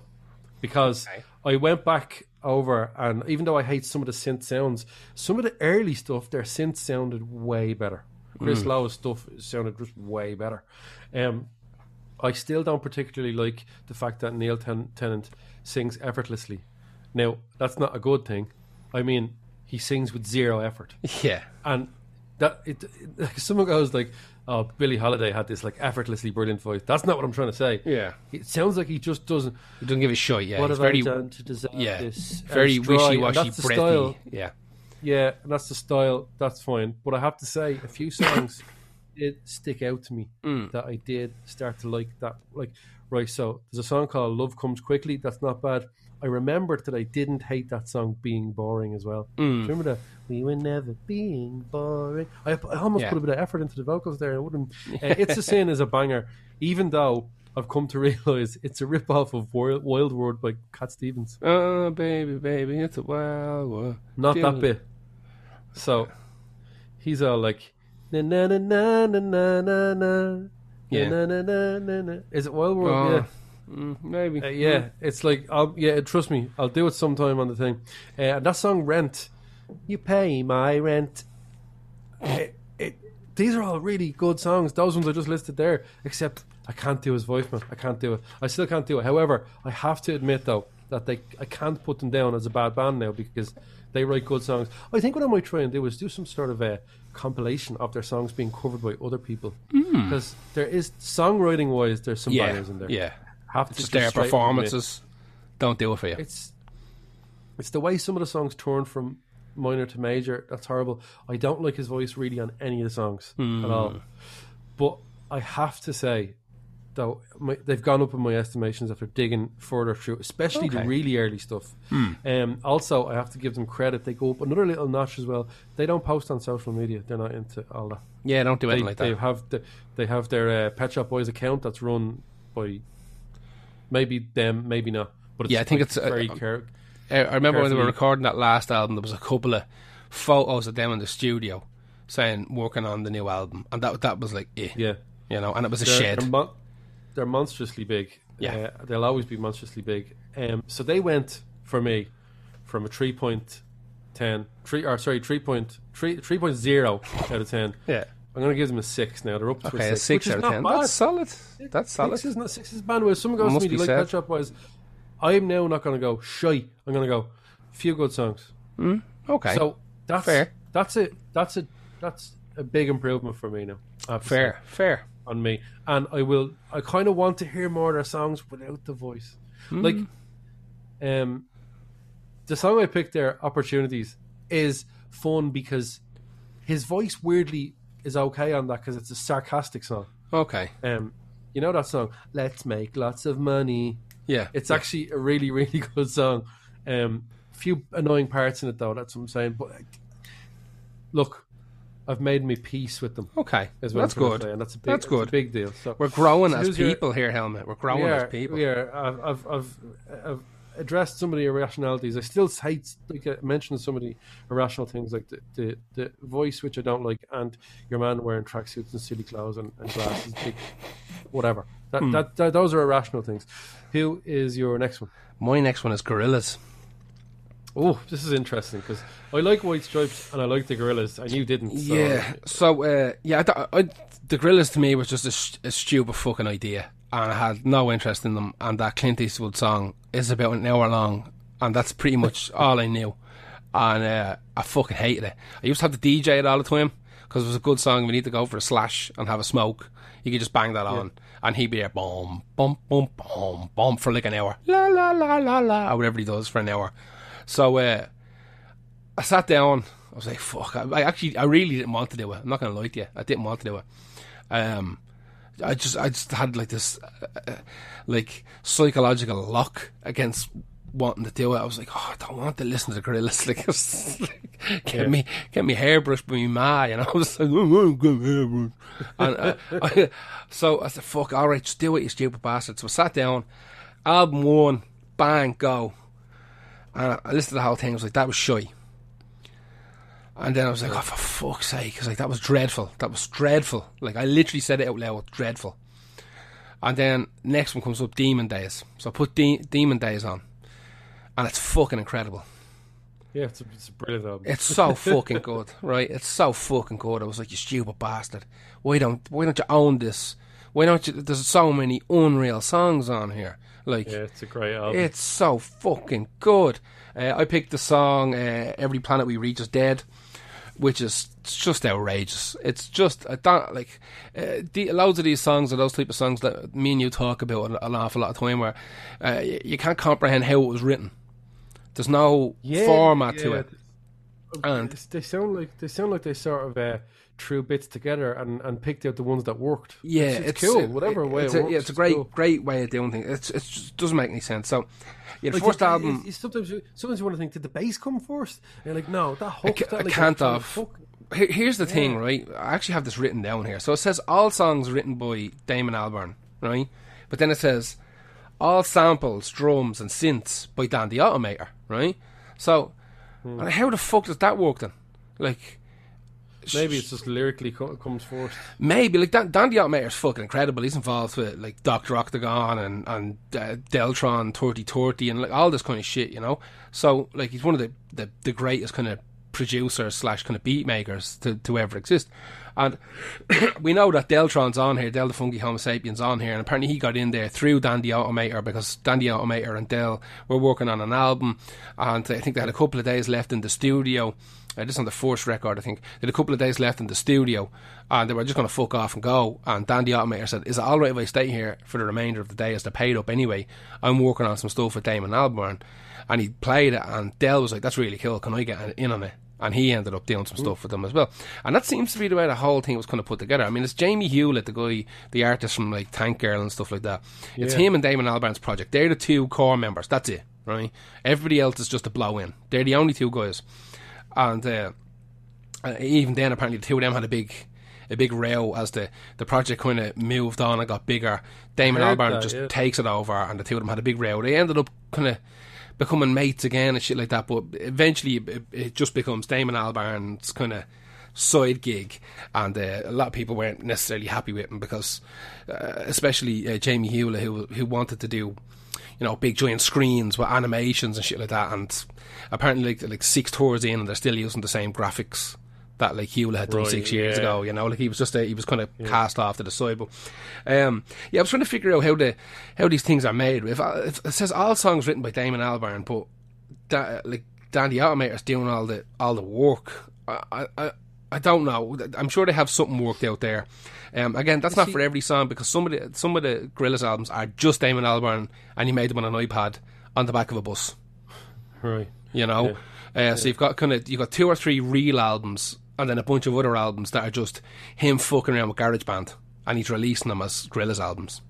because
Okay.
I went back over and even though I hate some of the synth sounds, some of the early stuff their synth sounded way better. Chris Lowe's stuff sounded just way better. Um, I still don't particularly like the fact that Neil Ten- Tennant sings effortlessly. Now that's not a good thing. I mean, he sings with zero effort
Yeah.
and that it, it like someone goes like oh Billie Holiday had this like effortlessly brilliant voice that's not what i'm trying to say
Yeah.
it sounds like he just doesn't
He doesn't give a shit. Yeah.
what have
very
i done to deserve
yeah,
this And
very
it's dry, and
wishy-washy,
that's the
breathy.
style
Yeah.
yeah and that's the style that's fine but i have to say a few songs did stick out to me
Mm.
that i did start to like that like right so there's a song called love comes quickly that's not bad I remembered that I didn't hate that song being boring as well.
Mm.
remember that? We were never being boring. I, I almost
yeah.
put a bit of effort into the vocals there. I wouldn't. Uh, it's a Sin as a banger, even though I've come to realize it's a rip off of Wild, wild World by Cat Stevens.
Oh, baby, baby, it's a wild world.
Not that bit. So he's all like, na na na na na na na. Na, na, na, na, na. Is it Wild World?
Oh.
Yeah.
Mm, maybe.
Uh, yeah, it's like, I'll, yeah, trust me, I'll do it sometime on the thing. Uh, and that song, Rent, you pay my rent. It, it, these are all really good songs. Those ones I just listed there, except I can't do his voice, man. I can't do it. I still can't do it. However, I have to admit though that they, I can't put them down as a bad band now because they write good songs. I think what I might try and do is do some sort of a compilation of their songs being covered by other people because there is songwriting wise, there's some
yeah.
bangers in there.
Yeah.
Have to
Just
just
their performances don't do it for you.
It's it's the way some of the songs turn from minor to major. That's horrible. I don't like his voice really on any of the songs at all. But I have to say, though my, they've gone up in my estimations after digging further through, especially
Okay.
the really early stuff. Um, also, I have to give them credit; they go up another little notch as well. They don't post on social media; they're not into all that.
Yeah, don't do
They,
anything like
they
that.
have the, they have their uh, Pet Shop Boys account that's run by maybe them, maybe not. But it's
Yeah, I think
like
it's, uh,
very care-
Uh, I remember when they were recording that last album, there was a couple of photos of them in the studio saying working on the new album, and that that was like, eh,
yeah.
you know, and it was a
they're,
shed.
They're, mon- they're monstrously big.
Yeah.
Uh, they'll always be monstrously big. Um, so they went for me from a three point ten, three or sorry, three point three three point zero out of ten.
yeah.
I'm going to give them a six now. They're up to
Okay,
a
a
six,
six
which
out of ten.
bad.
That's solid. That's solid.
Six is not six is. When someone goes
Must
to me, do you like. Pet Shop Boys? I'm now not going to go shy. I'm going to go few good songs.
Okay,
So that's
Fair.
That's it. That's a that's a big improvement for me now. I
fair, fair.
on me, and I will. I kind of want to hear more of their songs without the voice.
Hmm.
Like, um, the song I picked there, "Opportunities," is fun because his voice weirdly is okay on that because it's a sarcastic song.
Okay,
Um, you know that song, "Let's Make Lots of Money."
yeah,
It's
yeah.
actually a really, really good song. Um, few annoying parts in it though. That's what I'm saying. But look, I've made my peace with them.
okay.
As well
That's good.
and that's a big,
That's good.
big deal. So
We're growing
So
as
who's your-
people here, Helmet. We're growing
we
as people.
we are. I've, I've, I've, I've addressed some of the irrationalities. I still hate, like I mentioned, some of the irrational things, like the, the, the voice, which I don't like, and your man wearing tracksuits and silly clothes and, and glasses, big, whatever. That,
Hmm.
that, that those are irrational things. Who is your next one?
My next one is Gorillaz.
Oh, this is interesting because I like White Stripes and I like the Gorillaz, and you didn't. So
Yeah. So uh, yeah, I, I, the Gorillaz to me was just a, a stupid fucking idea, and I had no interest in them. And that Clint Eastwood song is about an hour long, and that's pretty much all I knew. And uh, I fucking hated it. I used to have to DJ it all the time because it was a good song. We need to go for a slash and have a smoke. You could just bang that on, and he'd be there, boom, boom, boom, boom, boom, for like an hour, la la la la la, or whatever he does for an hour. So uh, I sat down. I was like, "Fuck!" I, I actually, I really didn't want to do it. I'm not gonna lie to you. I didn't want to do it. Um, I just, I just had like this, uh, uh, like psychological lock against wanting to do it. I was like, "Oh, I don't want to listen to the Gorillaz." Like, like, get
Yeah.
me, get me hairbrushed by my ma. You know, I was like, "Oh, oh, hairbrush." and uh, I, so I said, "Fuck! All right, just do it, you stupid bastard." So I sat down. Album one, bang, go. And I- I listened to the whole thing. I was like, that was shy. And then I was like, oh, for fuck's sake. Was like, that was dreadful. That was dreadful. Like, I literally said it out loud, dreadful. And then next one comes up, Demon Days. So I put De- Demon Days on. And it's fucking incredible.
yeah, it's a, it's a brilliant album.
It's so fucking good, right? It's so fucking good. I was like, you stupid bastard. Why don't Why don't you own this? Why don't you? There's so many unreal songs on here. Like,
yeah, it's a great album.
it's so fucking good. Uh, I picked the song uh, "Every Planet We Reach Is Dead," which is just outrageous. It's just I don't like uh, the, loads of these songs are those type of songs that me and you talk about an, an awful lot of time, where uh, you, you can't comprehend how it was written. There's no
Yeah,
format to it. And-
they sound like they sound like they sort of uh, threw bits together and, and picked out the ones that worked.
Yeah,
it's, it's cool.
it-
Whatever way
it's
it
a,
works,
yeah, it's a great,
cool.
great way of doing things. It's, it's just doesn't make any sense. So, yeah, the
Like,
first
you-
album.
you- sometimes, you- sometimes you want to think, did the bass come first? And you're like, no, that hook.
ca-
that,
I can't
hook-
Here's the thing, right? I actually have this written down here. So it says all songs written by Damon Albarn, right? But then it says all samples, drums, and synths by Dan the Automator, right? So
Hmm.
and how the fuck does that work then? Like,
Maybe it's just lyrically co- comes first.
maybe like Dan, Dan the is fucking incredible. He's involved with like Doctor Octagon and and uh, Deltron, Thirty Thirty, and like all this kind of shit, you know. So like he's one of the the, the greatest kind of producers slash kind of beat makers to, to ever exist. And we know that Deltron's on here, Del the Funky Homo Sapiens on here, and apparently he got in there through Dan the Automator because Dan the Automator and Del were working on an album, and I think they had a couple of days left in the studio. Uh, this is on the first record, I think. They had a couple of days left in the studio, and they were just going to fuck off and go. And Dan the Automator said, "Is it all right if I stay here for the remainder of the day as they're paid up anyway? I'm working on some stuff with Damon Albarn." And he played it, and Del was like, "That's really cool. Can I get in on it?" And he ended up doing some stuff with them as well. And that seems to be the way the whole thing was kind of put together. I mean, it's Jamie Hewlett, the guy, the artist from like Tank Girl and stuff like that. It's
Yeah.
him and Damon Albarn's project. They're the two core members. That's it, right? Everybody else is just a blow in. They're the only two guys, and uh, uh, even then, apparently, the two of them had a big. A big row as the, the project kind of moved on and got bigger. Damon Albarn
that,
just
yeah.
takes it over, and the two of them had a big row. They ended up kind of becoming mates again and shit like that. But eventually, it, it just becomes Damon Albarn's kind of side gig, and uh, a lot of people weren't necessarily happy with him because, uh, especially uh, Jamie Hewlett, who who wanted to do, you know, big giant screens with animations and shit like that, and apparently like like six tours in, and they're still using the same graphics. That like Hewlett had done
Right,
six years
yeah.
ago, you know, like he was just a, he was kind of cast off to the side. But um, yeah, I was trying to figure out how the how these things are made. If, if it says all songs written by Damon Albarn, but da, like Dan the Automator's doing all the all the work. I, I- I I don't know. I'm sure they have something worked out there. Um, again, that's not for every song because some of the some of the Gorillaz albums are just Damon Albarn, and he made them on an iPad on the back of a bus.
Right.
You know, uh, so you've got kind of you've got two or three real albums, and then a bunch of other albums that are just him fucking around with GarageBand, and he's releasing them as Gorillaz albums.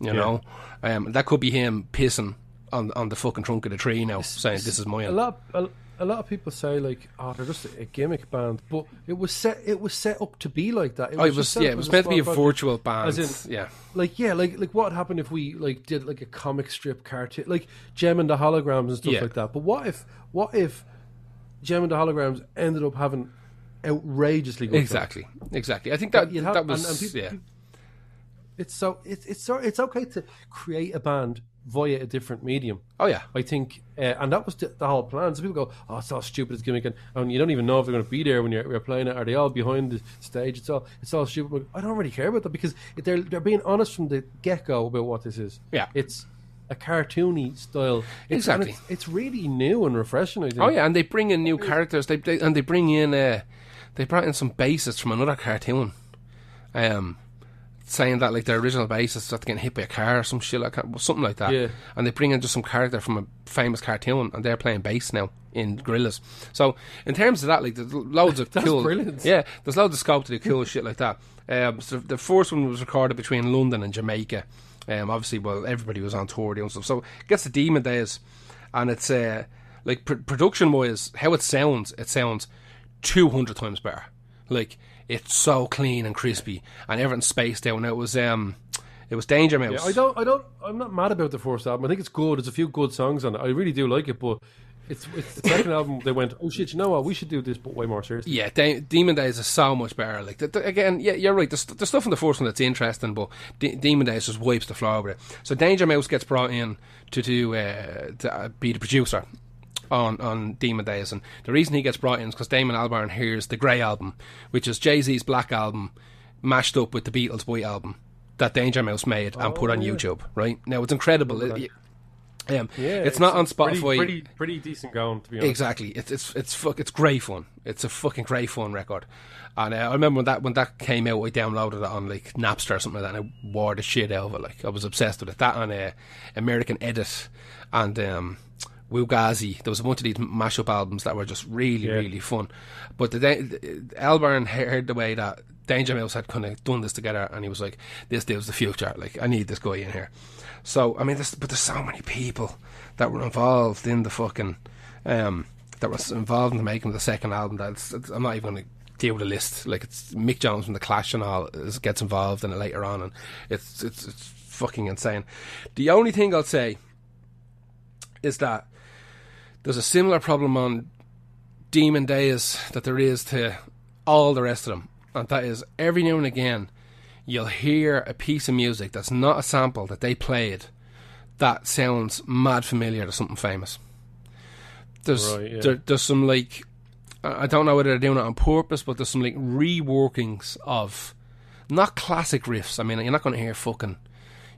You know, um, that could be him pissing on on the fucking trunk of the tree now, saying this is
my.
A
lot, a, a lot of people say like, "Oh, they're just a gimmick band," but it was set. It was set up to be like that.
Oh, it was yeah, it was meant to be a
project.
virtual band.
As in-
yeah,
Like yeah, like like what happened if we like did like a comic strip cartoon, like Jem and the Holograms and stuff
Yeah.
like that. But what if what if Jem and the Holograms ended up having outrageously good
exactly, exactly. I think that
have-
that was
and people-
yeah.
It's so it's it's so it's okay to create a band via a different medium.
Oh yeah,
I think, uh, and that was the, the whole plan. So people go, "Oh, it's all stupid. It's gimmick," and, and you don't even know if they're going to be there when you're, you're playing it. Are they all behind the stage? It's all it's all stupid. But I don't really care about that because they're they're being honest from the get go about what this is.
Yeah.
it's a cartoony style. It's,
Exactly.
It's, it's really new and refreshing. I think.
oh yeah, and they bring in new characters. They, they and they bring in uh, they brought in some bassists from another cartoon, um, saying that like their original bassist after getting hit by a car or some shit like that, something like that.
Yeah.
And they bring in just some character from a famous cartoon, and they're playing bass now in Gorillaz. So in terms of that, like there's loads of cool,
brilliant.
yeah, there's loads of scope to do cool shit like that. Um, so the first one was recorded between London and Jamaica. Um, obviously, well, everybody was on tour doing stuff. So it gets the Demon Days, and it's uh, like pr- production wise, how it sounds, it sounds two hundred times better. Like it's so clean and crispy, and everything's spaced out. And it was um, it was Danger Mouse.
Yeah, I don't. I don't. I'm not mad about the first album. I think it's good. There's a few good songs on it. I really do like it, but it's it's the second album. They went, "Oh shit, you know what? We should do this, but way more seriously."
Yeah, De- Demon Days is so much better. Like the, the- again, yeah, you're right. The, st- the stuff in the first one that's interesting, but De- Demon Days just wipes the floor with it. So Danger Mouse gets brought in to do uh, to uh, be the producer on on Demon Days, and the reason he gets brought in is because Damon Albarn hears the Grey album, which is Jay Z's Black album, mashed up with the Beatles' Boy album that Danger Mouse made and put on
yeah.
YouTube. Right now, it's incredible. It- um,
Yeah,
it's, not on
pretty-
Spotify.
Pretty, pretty, decent going to be honest.
Exactly. It's it's it's fuck. It's great fun. It's a fucking great fun record. And uh, I remember when that when that came out, I downloaded it on like Napster or something like that, and I wore the shit out of it. Like I was obsessed with it. That on uh, American Edit and um, Wugazi. There was a bunch of these mashup albums that were just really
Yeah.
really fun. But the, the Albarn heard the way that Danger Mouse had kind of done this together, and he was like, "This dude's the future. Like I need this guy in here." So I mean, there's, but there's so many people that were involved in the fucking um, that was involved in the making of the second album. That's it's- I'm not even going to deal with the list. Like it's Mick Jones from the Clash and all is, gets involved in it later on, and it's it's it's fucking insane. The only thing I'll say is that there's a similar problem on Demon Days that there is to all the rest of them, and that is every now and again you'll hear a piece of music that's not a sample that they played that sounds mad familiar to something famous. There's
Right, yeah.
there, there's some like I I don't know whether they're doing it on purpose, but there's some like reworkings of not classic riffs. I mean, you're not going to hear fucking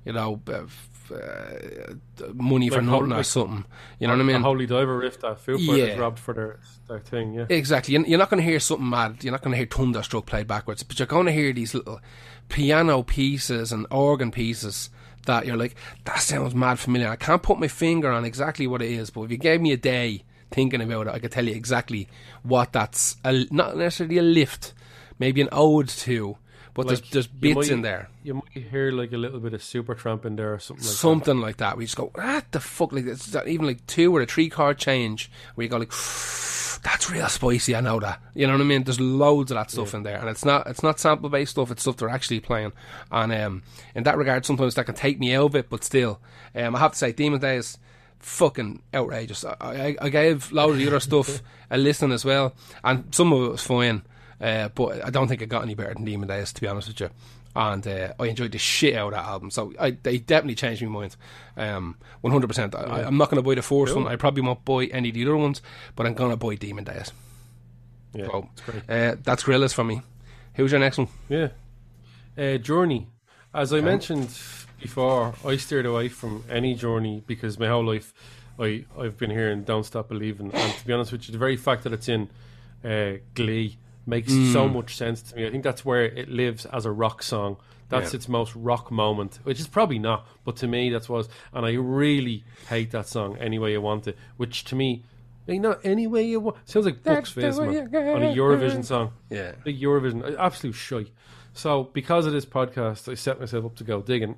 you know uh, uh, money for nothing or something. You know what I mean?
Holy Diver riff that Foo
Yeah.
Fighters robbed for their their thing. Yeah,
Exactly. You're you're not going to hear something mad. You're not going to hear Thunderstruck played backwards, but you're going to hear these little piano pieces and organ pieces that you're like, that sounds mad familiar. I can't put my finger on exactly what it is, but if you gave me a day thinking about it, I could tell you exactly what that's a, not necessarily a lift, maybe an ode to, but
Like,
there's there's bits
might-
in there,
You might hear like a little bit of Supertramp in there or something like
something like that. We just go, what the fuck? Like it's even like two or a three chord change where you go like. That's real spicy. I know that. You know what I mean. There's loads of that stuff in there, and it's not it's not sample based stuff. It's stuff they're actually playing. And um, in that regard, sometimes that can take me out of it. But still, um, I have to say, Demon Days, is fucking outrageous. I, I, I gave lot of the other stuff a listen as well, and some of it was fine. Uh, but I don't think it got any better than Demon Days, to be honest with you. And uh, I enjoyed the shit out of that album. So I, they definitely changed my mind. Um, 100%. I, I'm not going to buy the first
Cool.
one. I probably won't buy any of the other ones, but I'm going to buy Demon Days.
Yeah,
So,
great.
uh, that's Gorillaz for me. Who's your next one?
Yeah. Uh, journey. As I mentioned before, I steered away from any journey because my whole life I, I've been hearing Don't Stop Believing. And to be honest with you, the very fact that it's in uh, Glee makes mm. so much sense to me. I think that's where it lives as a rock song. That's
Yeah.
its most rock moment, which is probably not, but to me that's was. And I really hate that song, Any Way You Want It, which to me, like, not Any Way You Want Sounds like Bucks Fizz,
way
man,
you get
on a. Eurovision song.
Yeah.
Big Eurovision, absolute shite. So because of this podcast, I set myself up to go digging,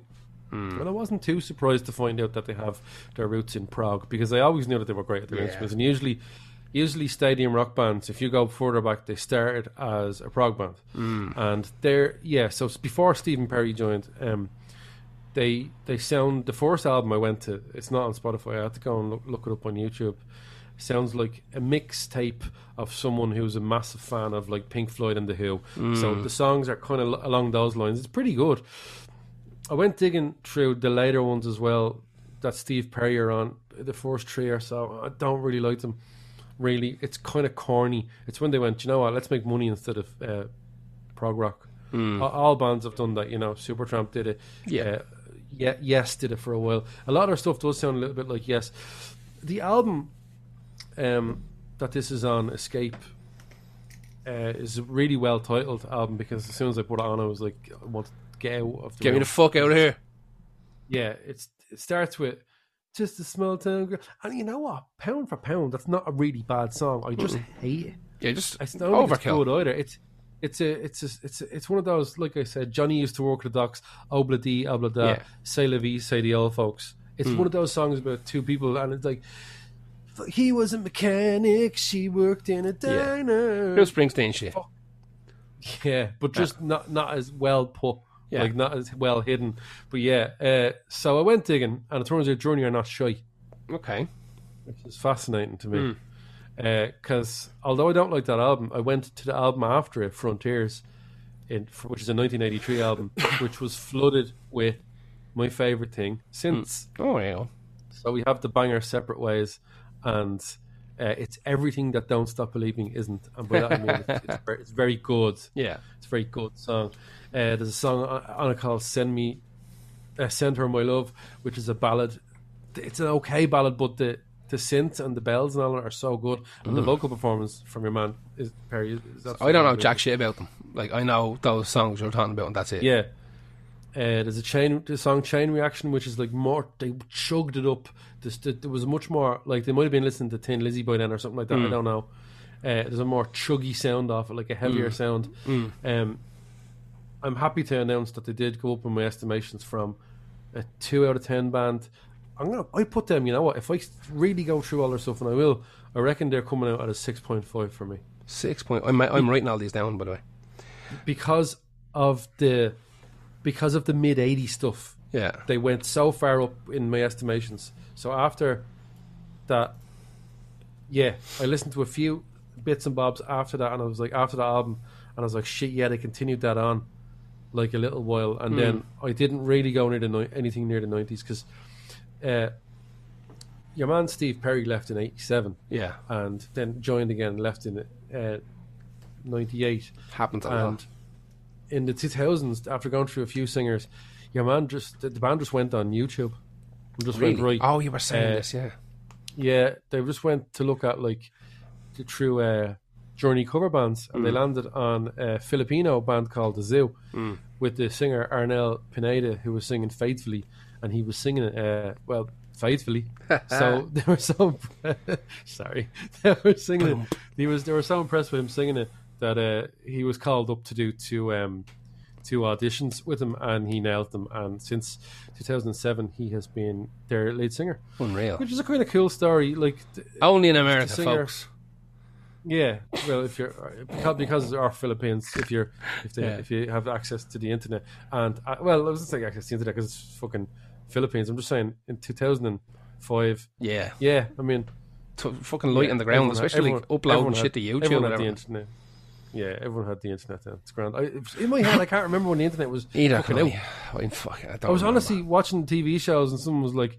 mm. and I wasn't too surprised to find out that they have their roots in prog because I always knew that they were great at their
Yeah.
instruments, and usually, usually stadium rock bands, if you go further back, they started as a prog band, and they're yeah. So before Stephen Perry joined, um, they they sound the first album I went to. It's not on Spotify. I had to go and look, look it up on YouTube. Sounds like a mixtape of someone who's a massive fan of like Pink Floyd and The Who. So the songs are kind of along those lines. It's pretty good. I went digging through the later ones as well. That Steve Perry are on the first three or so. I don't really like them. Really, it's kind of corny. It's when they went, you know what? Let's make money instead of uh, prog rock. All, all bands have done that. You know, Supertramp did it.
Yeah.
Uh, yeah, Yes did it for a while. A lot of stuff does sound a little bit like Yes. The album um, that this is on, Escape, uh, is a really well titled album because as soon as I put it on, I was like, I want to get out of the
Get me the fuck out of here.
Yeah, it's it starts with just a small town girl, and you know what? Pound for pound, that's not a really bad song. I just hate it.
Yeah, just
I don't think it's
overkill.
good either. It's it's a it's a, it's a, it's one of those like I said. Johnny used to work the docks. Obla di, obla da,
Yeah.
Say la vie, say the old folks. It's mm. one of those songs about two people, and it's like he was a mechanic, she worked in a diner.
Bill Springsteen shit.
Yeah, but just not not as well put.
Yeah.
Like not as well hidden. But yeah, uh, so I went digging and it turns out Journey are not shy,
Okay.
which is fascinating to me. Because although I don't like that album, I went to the album after it, Frontiers, in, which is a 1983 album, which was flooded with my favourite thing since.
Oh, yeah.
So we have the banger separate ways, and uh, it's everything that Don't Stop Believing isn't. And by that I mean it's, it's, very, it's very good.
Yeah.
It's a very good song. Uh, there's a song on on it called "Send Me, uh, Send Her My Love," which is a ballad. It's an okay ballad, but the the synth and the bells and all that are so good, and the vocal performance from your man is Perry. Is,
Mm. I don't know jack shit about them. Like, I know those songs you're talking about, and that's it.
yeah. Uh, there's a chain, the song "Chain Reaction," which is like more. They chugged it up. This, there was much more like they might have been listening to Thin Lizzy by then or something like that. I don't know. Uh, there's a more chuggy sound off it, like a heavier sound. Um, I'm happy to announce that they did go up in my estimations from a two out of ten band. I'm gonna. I put them. You know what? If I really go through all their stuff, and I will, I reckon they're coming out at a six point five for me.
Six point. I'm, I'm writing all these down, by the way.
because of the because of the mid 80s stuff
Yeah.
they went so far up in my estimations so after that yeah i listened to a few bits and bobs after that and i was like after that album and i was like shit yeah they continued that on like a little while and then i didn't really go near the ni- anything near the 90s because uh, your man steve perry left in 87
Yeah.
and then joined again left in uh, 98
Happened a
and
lot.
in the 2000s, after going through a few singers, your man just the, the band just went on YouTube and just went right.
Oh, you were saying
Uh,
this, yeah.
Yeah, they just went to look at like the true uh, Journey cover bands, and
Hmm.
they landed on a Filipino band called The Zoo with the singer Arnel Pineda, who was singing faithfully, and he was singing it. Uh, well, faithfully. so they were so sorry. They were singing it. He was they were so impressed with him singing it that uh, he was called up to do two um, two auditions with him, and he nailed them. And since 2007, he has been their lead singer,
Unreal.
which is a kind of cool story. Like,
Only in America,
singer-
folks.
Yeah, well, if you're because because there are Philippines, if you're if they
Yeah.
if you have access to the internet, and uh, well, I was just saying access to the internet because it's fucking Philippines. I'm just saying in 2005.
Yeah.
Yeah, I mean,
T- fucking light
Yeah,
on the ground,
everyone
especially like
everyone-
uploading
everyone
shit
had-
to YouTube.
Everyone had the internet. Yeah, everyone had the internet then. It's grand. I, it was- in my head, I can't remember when the internet was
Either
fucking out.
I. Mean, fuck, I, don't
I was
remember.
honestly watching TV shows and someone was like,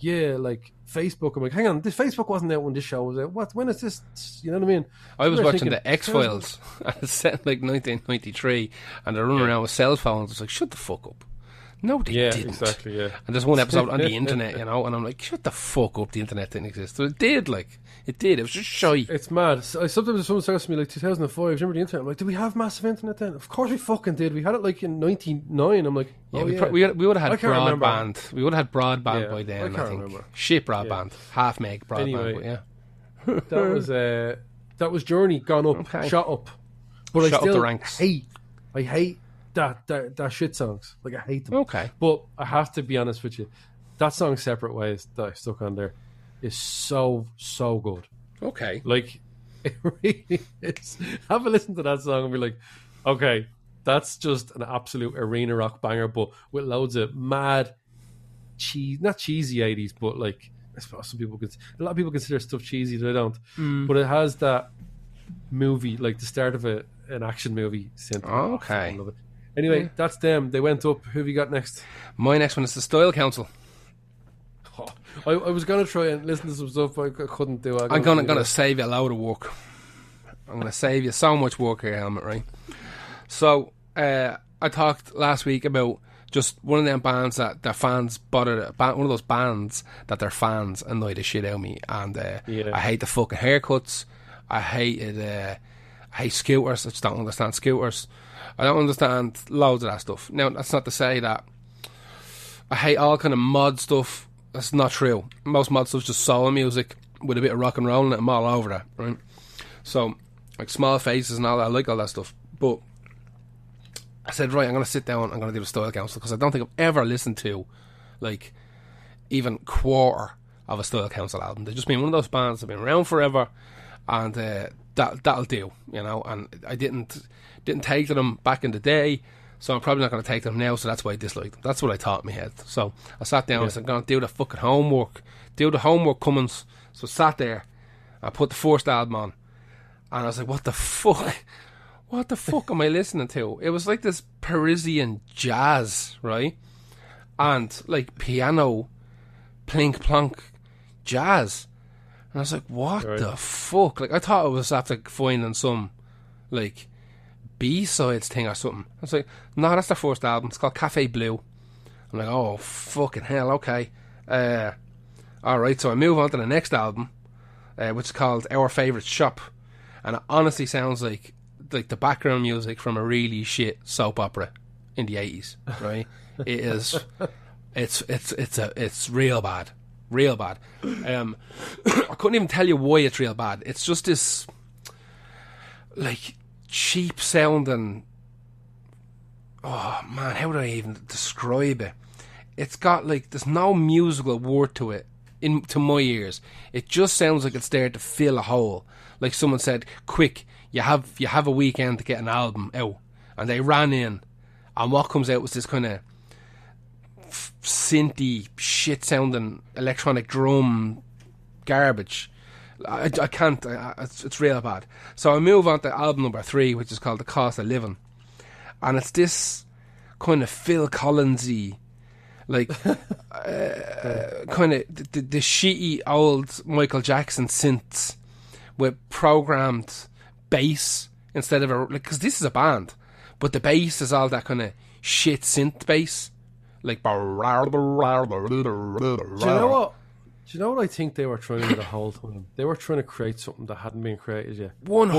"Yeah, like Facebook." I'm like, "Hang on, this Facebook wasn't out when this show was out. What? When is this? You know what I mean?"
I was watching
thinking,
the X Files, it's set like 1993, and they're running around with cell phones. It's like, shut the fuck up. No, they
Yeah,
didn't.
exactly. Yeah,
And there's one episode on the internet, you know, and I'm like, shut the fuck up. The internet didn't exist. So it did, like, it did. It was just shy.
it's mad. So, sometimes someone says to me like 2005. Remember the internet? I'm like, "Did we have massive internet then?" Of course we fucking did. We had it like in '99. I'm like,
Yeah,
"Oh
we,
yeah."
pro- we, had- we would have
I
had
can't remember.
broadband. We would have had broadband
Yeah,
by then, I,
can't
think.
remember.
Shit broadband. Half meg broadband,
Anyway.
but yeah.
that was uh, that was Journey gone up,
Okay.
shot up. But
Shot
I
up the ranks.
hate, I hate that, that that shit songs. Like I hate them.
Okay.
But I have to be honest with you, that song "Separate Ways" that I stuck on there is so so good.
Okay.
Like it really is. Have a listen to that song and be like, okay, that's just an absolute arena rock banger, but with loads of mad cheese, not cheesy eighties, but like I suppose some people could. A lot of people consider stuff cheesy, but I don't.
Hmm.
But it has that movie, like the start of a, an action movie. synth.
Oh,
I love it. Anyway, that's them. They went up. Who have you got next?
My next one is the Style Council.
Oh, I, I was gonna try and listen to some stuff, but I couldn't do. it.
I'm gonna gonna save you a load of work. I'm gonna save you so much work here, helmet, right? So uh, I talked last week about just one of them bands that their fans bother. ba- One of those bands that their fans annoy the shit out of me, and uh,
Yeah.
I hate the fucking haircuts. I hated. Uh, I hate scooters. I just don't understand scooters. I don't understand loads of that stuff. Now that's not to say that I hate all kind of mod stuff. That's not true. Most mod stuff's just soul music with a bit of rock and roll in it. I'm all over that, right? So, like small faces and all that. I like all that stuff. But I said, right, I'm going to sit down. I'm going to do the style council because I don't think I've ever listened to like even quarter of a style council album. They've just been one of those bands that have been around forever, and uh, that that'll do, you know. And I didn't didn't take to them back in the day, so I'm probably not going to take them now. So that's why I dislike them. That's what I thought in my head. So I sat down. and I said, I'm going to do the fucking homework. Do the homework, Cummins. So I sat there. I put the first album on, and I was like, "What the fuck? What the fuck am I listening to?" It was like this Parisian jazz, right? And like piano, plink plonk, jazz. And I was like, "What
Right.
the fuck?" Like I thought I was after finding some like B sides thing or something. I was like, "No, that's the first album. It's called Café Bleu." I'm like, "Oh fucking hell, okay." Uh, all right, so I move on to the next album, uh, which is called Our Favorite Shop, and it honestly sounds like like the background music from a really shit soap opera in the eighties. Right? it is. It's it's it's a it's real bad, real bad. Um, I couldn't even tell you why it's real bad. It's just this like cheap sounding. Oh man, how do I even describe it? It's got like there's no musical word to it in to my ears. It just sounds like it's there to fill a hole. Like someone said, "Quick, you have you have a weekend to get an album out," and they ran in, and what comes out was this kind of synthy, shit sounding electronic drum garbage. I, I can't. I- it's, it's real bad. So I move on to album number three, which is called "The Cost of Living," and it's this kind of Phil Collinsy, like uh, kind of the, the, the shitty old Michael Jackson synths with programmed bass instead of a like because this is a band, but the bass is all that kind of shit synth bass, like. Do
you know what? Do you know what I think they were trying to do the whole time? They were trying to create something that hadn't been created yet.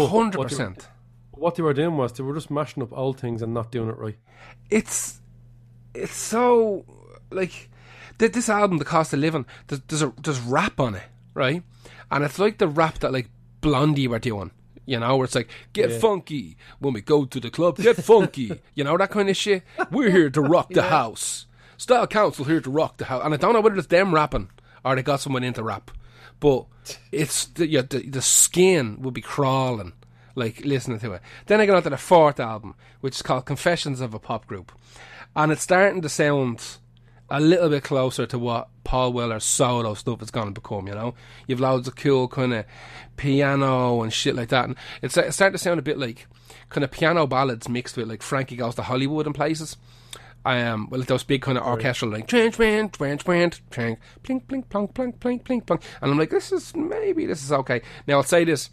Hundred percent.
What they were doing was they were just mashing up old things and not doing it right.
It's it's so like th- this album, The Cost of Living, there's there's, a, there's rap on it, right? And it's like the rap that like Blondie were doing. You know, where it's like, get funky when we go to the club, get funky. you know, that kind of shit. We're here to rock the house. Style Council here to rock the house. And I don't know whether it's them rapping or they got someone into rap. But it's the, yeah, the, the skin will be crawling, like listening to it. Then I got on to the fourth album, which is called Confessions of a Pop Group. And it's starting to sound a little bit closer to what Paul Weller's solo stuff is going to become, you know? You've loads of cool kind of piano and shit like that. And it's, it's starting to sound a bit like kind of piano ballads mixed with like Frankie Goes to Hollywood and places. I um, well, those big kind of orchestral like tran tran tran tran plink plink plonk plonk plink plink plonk, and I'm like, this is maybe this is okay. Now I'll say this: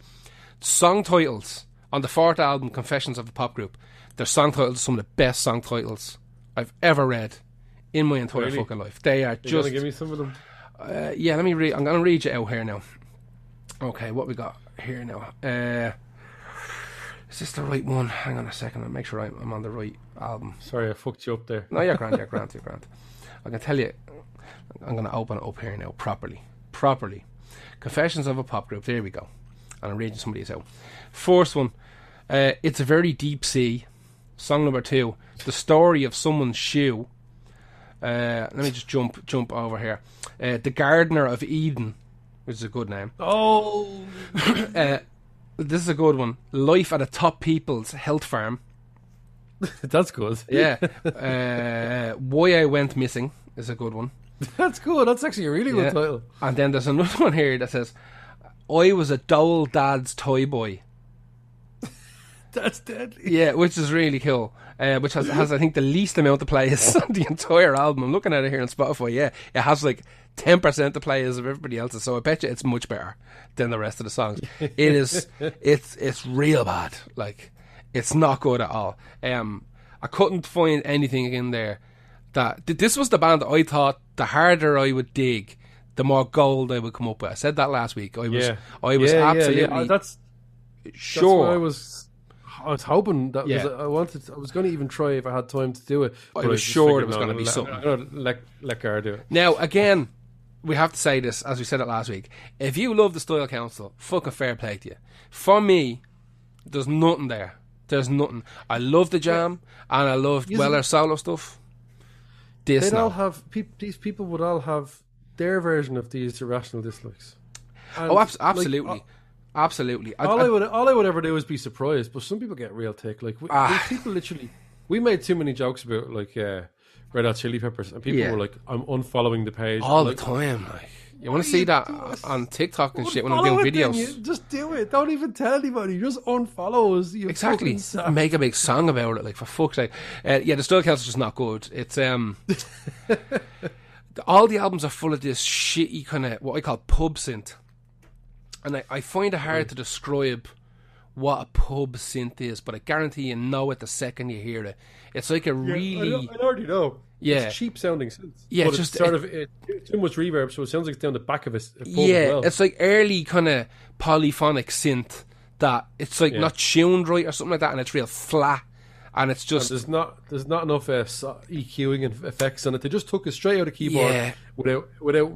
song titles on the fourth album, Confessions of a Pop Group. Their song titles are some of the best song titles I've ever read in my entire
Really?
fucking life. They are
You
just
gonna give me some of them?
uh, yeah, let me read. I'm going to read you out here now. Okay, what we got here now? Uh, is this the right one? Hang on a second. I'll make sure I'm, I'm on the right album.
Sorry, I fucked you up there.
No, you're grand, you're grand, you're grand. I can tell you, I'm going to open it up here now properly. Properly. Confessions of a Pop Group. There we go. And I'm reading some of these out. First one. Uh, it's a very deep sea. Song number two. The story of someone's shoe. Uh, let me just jump jump over here. Uh, the Gardener of Eden, which is a good name.
Oh,
Uh, this is a good one. Life at a Top People's Health Farm.
that's good.
Yeah. uh, Why I Went Missing is a good one.
That's good. That's actually a really good title.
And then there's another one here that says, I was a Dole Dad's Toy Boy.
That's deadly.
Yeah, which is really cool. Uh, which has, has, I think, the least amount of plays on the entire album. I'm looking at it here on Spotify. Yeah, it has like 10% the players of everybody else's. So I bet you it's much better than the rest of the songs. It is, it's, it's real bad. Like, it's not good at all. Um, I couldn't find anything in there that this was the band that I thought the harder I would dig, the more gold I would come up with. I said that last week. I was,
Yeah,
I was
yeah,
absolutely
Yeah, That's that's
sure.
what I was. I was hoping that
Yeah.
was, I wanted. I was going to even try if I had time to do it. I
was
just
sure it was gonna be
let-
something.
I'm let let Gar do it.
Now, again, we have to say this, as we said it last week. If you love the Style Council, fucking fair play to you. For me, there's nothing there. There's nothing. I love the jam, and I love
Isn't-
Weller solo stuff. This
They'd all
now.
have peop these people would all have their version of these irrational dislikes. And,
Oh, abs-
like,
absolutely. absolutely. I,
all
I-
I would all I would ever do is be surprised. But some people get real tick. Like we,
Ah.
people literally, we made too many jokes about like uh, Red Hot Chili Peppers, and people
Yeah.
were like, "I'm unfollowing the page."
all
like,
the time. Like, you want to see that on TikTok and shit when I'm
Follow
doing
it then,
videos.
you- just do it. Don't even tell anybody. Just unfollow us. You
Exactly.
fucking sap.
Make a big song about it, like for fuck's sake. Uh, yeah, the Style Council's just not good. It's um, all the albums are full of this shitty kind of what I call pub synth, and I, I find it hard to describe what a pub synth is, but I guarantee you know it the second you hear it. It's like a
I,
really
know- I already know.
Yeah.
it's cheap sounding synth.
Yeah, it's just-
sort
it-
of it, too much reverb, so it sounds like it's down the back of a, a pub
yeah,
as well.
it's like early kind of polyphonic synth that it's like
Yeah.
not tuned right or something like that, and it's real flat, and it's just
there's not there's not enough uh, EQing and effects on it. They just took it straight out of keyboard
Yeah.
without without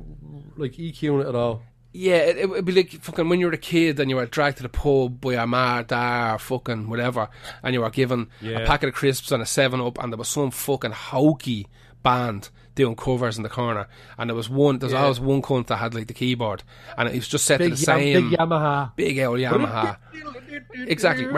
like EQing it at all.
Yeah, it, would be like fucking when you were a kid and you were dragged to the pub by your ma, dad, or fucking whatever, and you were given a packet of crisps and a 7 Up, and there was some fucking hokey band doing covers in the corner, and there was one, there's
Yeah.
always one cunt that had like the keyboard, and it was just set to the
Yam-
same
big Yamaha.
big old Yamaha. Exactly.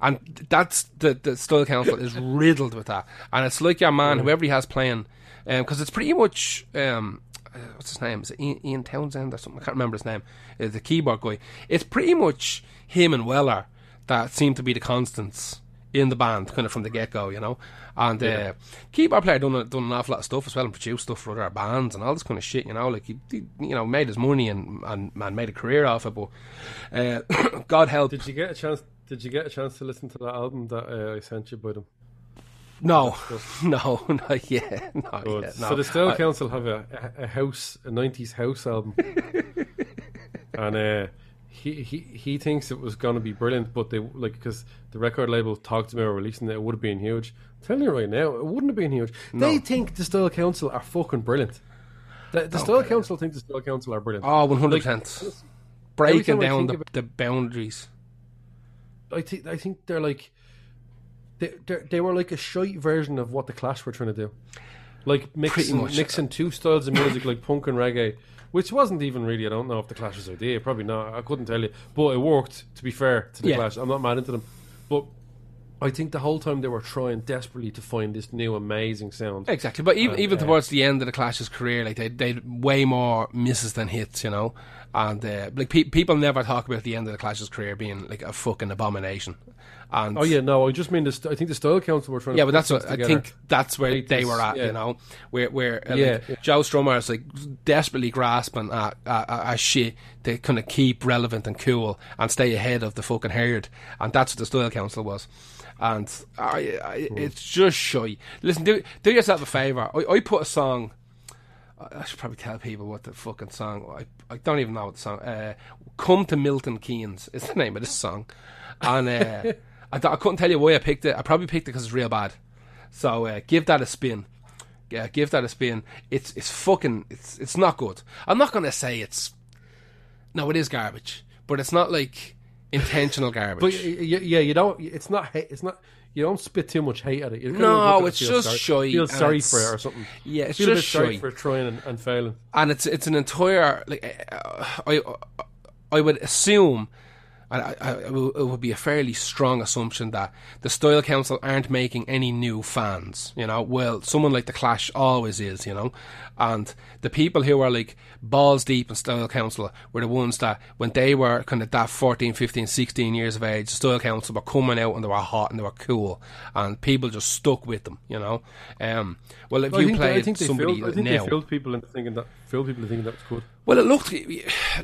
And that's the the Style Council is riddled with that. And it's like your man, whoever he has playing, because it's pretty much um, uh, what's his name? Is it Ian, Ian Townsend or something? I can't remember his name. Uh, the keyboard guy. It's pretty much him and Weller that seem to be the constants in the band, kind of from the get go, you know. And uh, keyboard player done done an awful lot of stuff as well and produced stuff for other bands and all this kind of shit, you know. Like he, he you know, made his money and, and and made a career off it. But uh, God help,
Did you get a chance? Did you get a chance to listen to that album that uh, I sent you by them?
No, no, not yet, not
Good.
yet. No.
So the Style
I-
Council have a, a, house, a '90s house album, and uh, he he he thinks it was going to be brilliant, but they like because the record label talked to me about releasing it, it would have been huge. I'm telling you right now, it wouldn't have been huge. They think the Style Council are fucking brilliant. The, the Style Council think the Style Council are brilliant.
Oh, one hundred percent. Breaking down the, the boundaries.
I think I think they're like they they're, they were like a shite version of what the Clash were trying to do, like mixing mixing two styles of music like punk and reggae, which wasn't even really. I don't know if the Clash's idea, probably not. I couldn't tell you, but it worked. To be fair to the
Yeah.
Clash, I'm not mad into them, but. I think the whole time they were trying desperately to find this new amazing sound.
Exactly, but even
And,
even
uh,
towards the end of the Clash's career, like they they way more misses than hits, you know. And uh, like pe- people never talk about the end of the Clash's career being like a fucking abomination. And
Oh yeah, no, I just mean this. I think the Style Council were trying.
yeah,
to
but that's what
things
I think. That's where
Like
they
this,
were at,
yeah.
you know, where where uh,
Yeah,
like,
yeah.
Joe Strummer is like desperately grasping at, at, at, shit to kind of keep relevant and cool and stay ahead of the fucking herd, and that's what the Style Council was. And I, I,
Hmm.
it's just shy. Listen, do do yourself a favor. I, I put a song. I I should probably tell people what the fucking song. I, I don't even know what the song. Uh, "Come to Milton Keynes" is the name of this song, and uh, I, I couldn't tell you why I picked it. I probably picked it because it's real bad. So uh, give that a spin. Yeah, give that a spin. It's it's fucking it's it's not good. I'm not gonna say it's no, it is garbage, but it's not like intentional garbage.
But yeah, you don't. It's not. It's not. You don't spit too much hate at it. Kind
No,
of it,
it's just
sorry,
shy
Feel sorry for it or something.
yeah, it's
feel
just
sorry
shy.
for trying and, and failing.
and it's it's an entire like uh, I I would assume I, I, it would- it would be a fairly strong assumption that the Style Council aren't making any new fans. You know, well, someone like the Clash always is. You know, and the people who are like balls deep in Style Council were the ones that when they were kind of that 14, 15, 16 years of age, Style Council were coming out and they were hot and they were cool, and people just stuck with them. You know, um, well, if
I
you played
I think they
somebody
fooled, I think
now,
they fooled people into thinking that. Fooled people into thinking that was good.
Well, it looked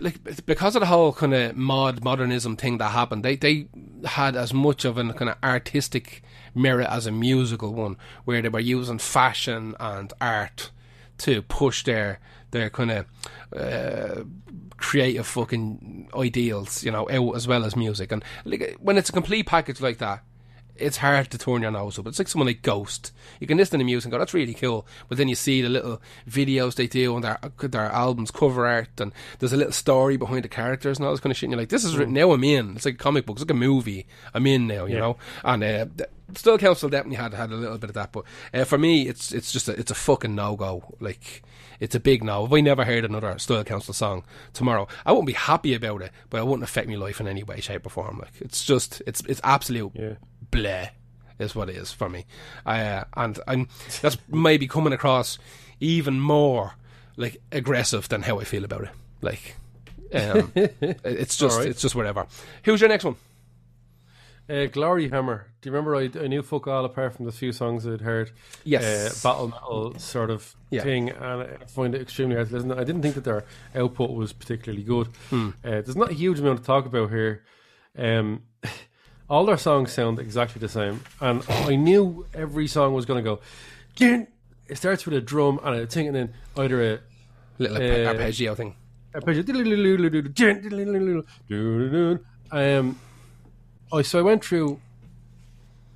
like because of the whole kind of mod modernism thing that happened. They they had as much of an kind of artistic merit as a musical one, where they were using fashion and art to push their their kind of uh, creative fucking ideals, you know, out as well as music. And like when it's a complete package like that, it's hard to turn your nose up. It's like someone like Ghost. You can listen to the music and go, that's really cool. But then you see the little videos they do on their their albums, cover art, and there's a little story behind the characters and all this kind of shit. And you're like, this is written now I'm in. It's like a comic book. It's like a movie. I'm in now, you
Yeah.
know? And uh, Style Council definitely had had a little bit of that. But uh, for me, it's it's just a, it's a fucking no-go. Like, it's a big no. If I never heard another Style Council song tomorrow, I wouldn't be happy about it, but it wouldn't affect my life in any way, shape, or form. Like, it's just, it's it's absolute
Yeah.
Bleh is what it is for me. Uh, and I'm that's maybe coming across even more like aggressive than how I feel about it. Like, um, it's just
Alright.
it's just whatever. Who's your next one?
Uh, Glory Hammer. Do you remember I, I knew fuck all apart from the few songs I'd heard?
Yes.
Uh, battle metal sort of
Yeah.
thing, and I find it extremely hard to listen. I didn't think that their output was particularly good.
Hmm.
Uh, there's not a huge amount to talk about here. Um, all their songs sound exactly the same, and I knew every song was going to go. "Dun." It starts with a drum and a thing, and then either a
Little
Uh,
arpeggio thing. Arpeggio.
um, I so I went through.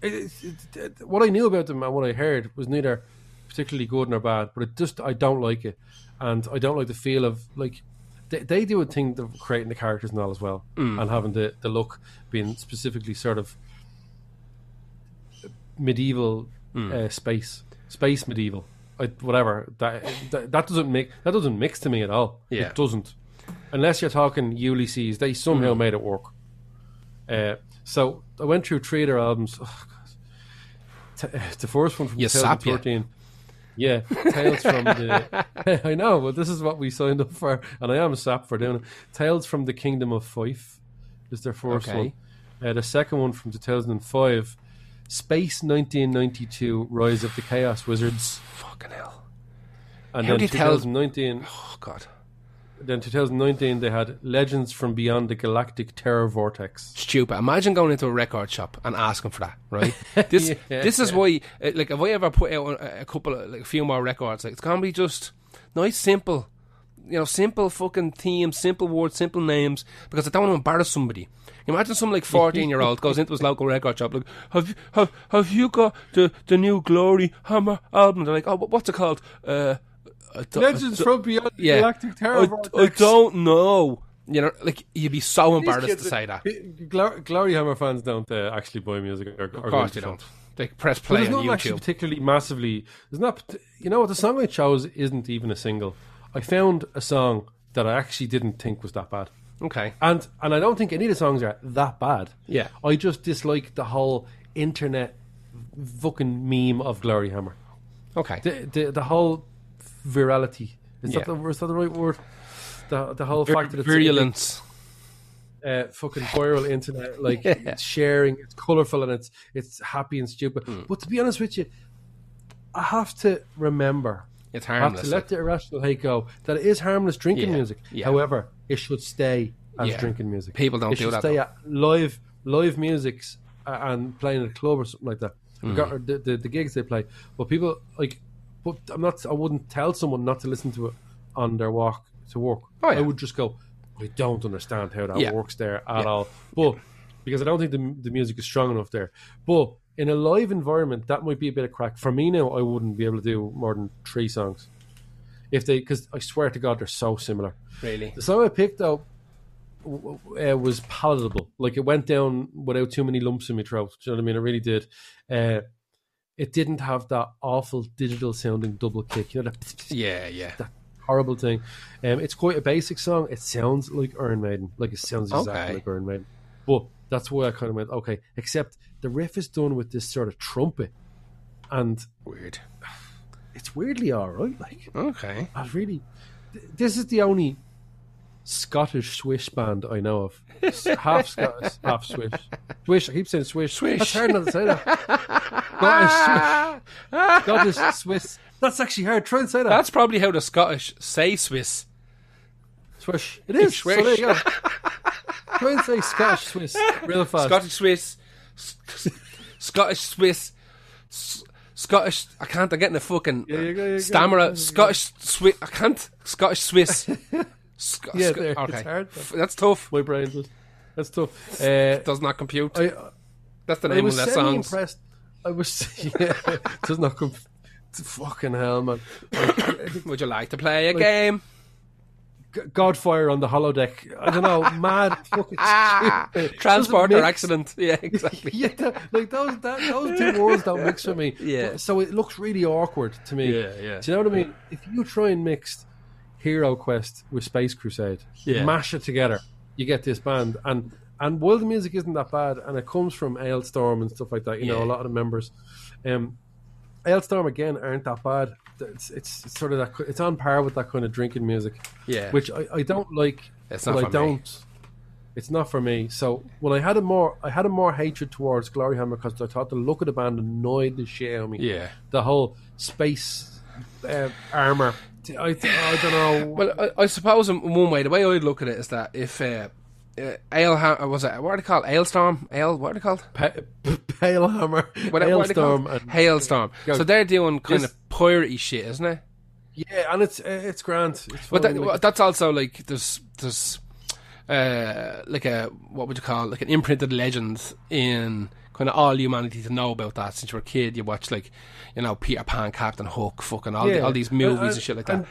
It, it, it, what I knew about them and what I heard was neither particularly good nor bad, but it just I don't like it, and I don't like the feel of like they, they do a thing of creating the characters and all as well, and having the the look being specifically sort of medieval uh, space, space medieval, I, whatever. That, that that doesn't make that doesn't mix to me at all.
Yeah.
It doesn't, unless you're talking Ulysses. They somehow
Hmm.
made it work. Uh, so I went through three of their albums. Oh. T- the first one from
You sap, yeah.
2013. Yeah, Tales from the. I know, but this is what we signed up for, and I am sap for doing it. Tales from the Kingdom of Fife is their first
Okay.
one. Uh, the second one from 2005, Space 1992: Rise of the Chaos Wizards,
Fucking hell.
and
How
then
do you tell-
2019.
Oh god.
Then 2019, they had Legends from Beyond the Galactic Terror Vortex.
Stupid. Imagine going into a record shop and asking for that, right? This
Yeah.
this is why, uh, like, if I ever put out a, a couple, of, like, a few more records, like, it's gonna be just nice, simple, you know, simple fucking themes, simple words, simple names, because I don't want to embarrass somebody. Imagine some like fourteen year old goes into his local record shop like, have you, have have you got the the new Glory Hammer album? They're like, oh, what's it called? Uh,
Legends from Beyond the
yeah,
Galactic Terror
I, I don't know. You know, like you'd be so embarrassed to say that.
Glo- Glory Hammer fans don't uh, actually buy music. Or,
Of course they don't. They press
But
play
there's
on
not actually
YouTube.
particularly massively. There's not. You know what? The song I chose isn't even a single. I found a song that I actually didn't think was that bad,
Okay.
and and I don't think any of the songs are that bad.
Yeah.
I just dislike the whole internet fucking meme of Glory Hammer.
Okay.
The the, the whole virality. Is
Yeah.
that the is that the right word? The the whole fact that it's
Virulence.
uh, fucking viral internet, like
Yeah.
it's sharing, it's colorful and it's it's happy and stupid.
Hmm.
But to be honest with you, I have to remember,
It's
I have
harmless.
to let the irrational hate go that it is harmless drinking
Yeah,
music. However, it should stay as
Yeah.
drinking music.
People don't
it
do
should
that,
Stay at live live musics uh, and playing at a club or something like that. Or the, the the gigs they play, but people like. But I'm not. I wouldn't tell someone not to listen to it on their walk to work.
Oh, yeah.
I would just go. I don't understand how that
Yeah.
works there at
Yeah.
all. But because I don't think the the music is strong enough there. But in a live environment, that might be a bit of crack for me now. I wouldn't be able to do more than three songs if they because I swear to God they're so similar.
really.
The song I picked though uh, was palatable. Like it went down without too many lumps in my throat. Do you know what I mean? It really did. Uh, it didn't have that awful digital sounding double kick. You know that
Yeah, yeah.
That horrible thing. Um, it's quite a basic song. It sounds like Iron Maiden, like it sounds exactly
Okay.
like Iron Maiden. But that's why I kind of went okay. Except the riff is done with this sort of trumpet, and
Weird.
it's weirdly all right. Like
Okay.
I was really, this is the only Scottish Swish band I know of. Half Scottish, half Swish. Swish. I keep saying Swish.
Swish.
That's hard not to say that. Scottish Swish. Scottish Swiss. That's actually hard. Try and say that.
That's probably how the Scottish say Swiss.
Swish. It is.
Swish.
So there you go. Try and say Scottish Swiss real fast.
Scottish Swiss. S- s- Scottish Swiss. Scottish. I can't. I'm getting a fucking
Yeah, you go, you go.
stammerer. Scottish Swiss. I can't. Scottish Swiss. Sc-
Yeah,
Sc-
there,
okay.
hard.
That's tough.
My brain does. That's tough. Uh,
Does not compute.
I,
That's the name of that song.
impressed. I was. Yeah, it does not compute. Fucking hell, man.
Would you like to play a game?
Godfire on the holodeck. I don't know, mad fucking stupid.
Transporter accident. Yeah, exactly.
Yeah, that- like those that, those two words don't mix for me.
Yeah.
So it looks really awkward to me.
Yeah, yeah.
Do you know what I mean? If you try and mix Hero Quest with Space Crusade,
Yeah.
mash it together, you get this band. And and while the music isn't that bad, and it comes from Alestorm and stuff like that, you know, a lot of the members, um, Alestorm again aren't that bad. It's, it's it's sort of that it's on par with that kind of drinking music,
Yeah.
which I, I don't like.
It's not
I
for me.
don't. It's not for me. So when I had a more, I had a more hatred towards Gloryhammer because I thought the look of the band annoyed the shit out of me.
Yeah.
the whole space uh, armor. I, I don't know.
Well, I, I suppose in one way, the way I'd look at it is that if uh, uh, Ale ha- was it what are they called? Alestorm, Ale, what are they called?
Pa- p- Pale Hammer,
What, what are they
Hailstorm,
called?
and
Hailstorm.
Go.
So they're doing kind
This-
of piratey shit, isn't it?
yeah, and it's uh, it's grand. It's
But that,
like-
well, that's also like there's there's uh, like a what would you call it? like an imprinted legend in kind of all humanity to know about that since you were a kid. You watch like you know Peter Pan, Captain Hook, fucking all, the, all these movies and, shit like that.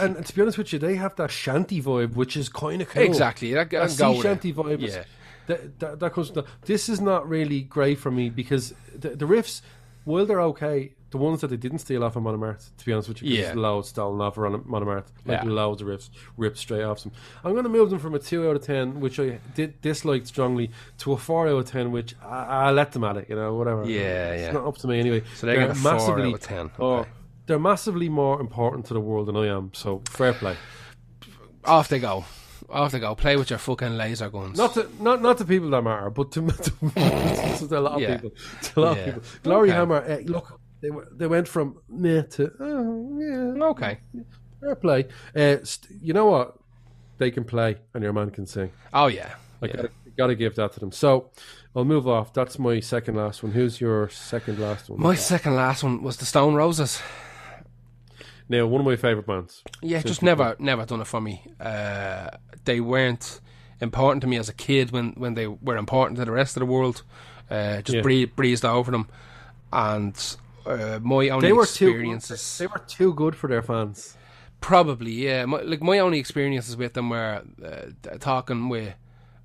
And, and to be honest with you, they have that shanty vibe, which is kind of cool.
Exactly, that,
That sea shanty vibe. is-
Yeah.
That, that, that comes. From the, this is not really great for me because the, the riffs, while they're okay, the ones that they didn't steal off of Monomarth, to be honest with you,
Yeah.
loads stolen off of Monomarth, like
Yeah.
loads of riffs ripped straight off them. I'm going to move them from a two out of ten, which I did dislike strongly, to a four out of ten, which I, I let them at it, you know, whatever.
Yeah,
it's
yeah.
It's not up to me anyway.
So they're getting a four out of 10,
Oh,
okay.
they're massively more important to the world than I am. So fair play.
Off they go. Off they go. Play with your fucking laser guns.
Not to not not to people that matter, but to, to, to a lot of
Yeah.
people. To a lot
Yeah.
of people. Glory
Okay.
Hammer. Uh, look, they were they went from meh to oh yeah,
okay.
fair play. Uh, st- you know what? They can play, and your man can sing.
Oh yeah.
I
yeah.
gotta, gotta give that to them. So I'll move off. That's my second last one. Who's your second last one?
My second last one was the Stone Roses.
Now, one of my favorite bands.
Yeah, just never, never done it for me. Uh, they weren't important to me as a kid when, when they were important to the rest of the world. Uh, just
Yeah.
bree- breezed over them, and uh, my only
They were too.
experiences.
They were too good for their fans.
Probably, yeah. My, like my only experiences with them were uh, talking with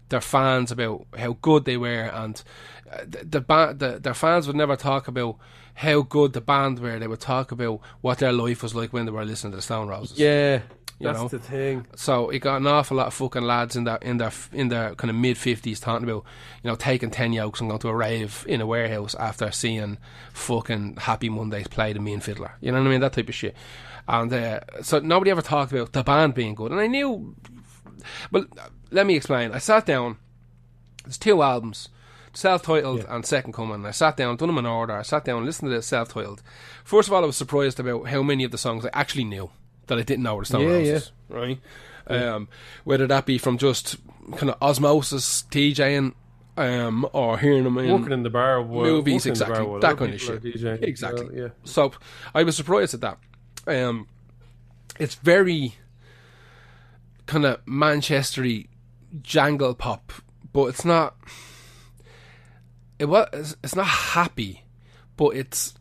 their fans about how good they were, and uh, the, the, ba- the their fans would never talk about how good the band were. They would talk about what their life was like when they were listening to the Stone Roses.
Yeah,
You
that's
know?
the thing.
So it got an awful lot of fucking lads in their in their in their kind of mid fifties talking about you know taking ten yokes and going to a rave in a warehouse after seeing fucking Happy Mondays play the Mean Fiddler. You know what I mean? That type of shit. And uh, so nobody ever talked about the band being good, and I knew. But let me explain. I sat down. There's two albums. Self-titled
Yeah.
and Second Coming. I sat down, done them in order. I sat down, listened to the self-titled. First of all, I was surprised about how many of the songs I actually knew that I didn't know were the Stone
Yeah,
Roses. Right? Um, whether that be from just kind of osmosis, DJing, um, or hearing them in
Working in the bar, while-
movies,
bar
exactly that kind of shit.
DJing.
Exactly.
Well, yeah.
So I was surprised at that. Um, it's very kind of Manchestery jangle pop, but it's not. It was. It's not happy, but it's.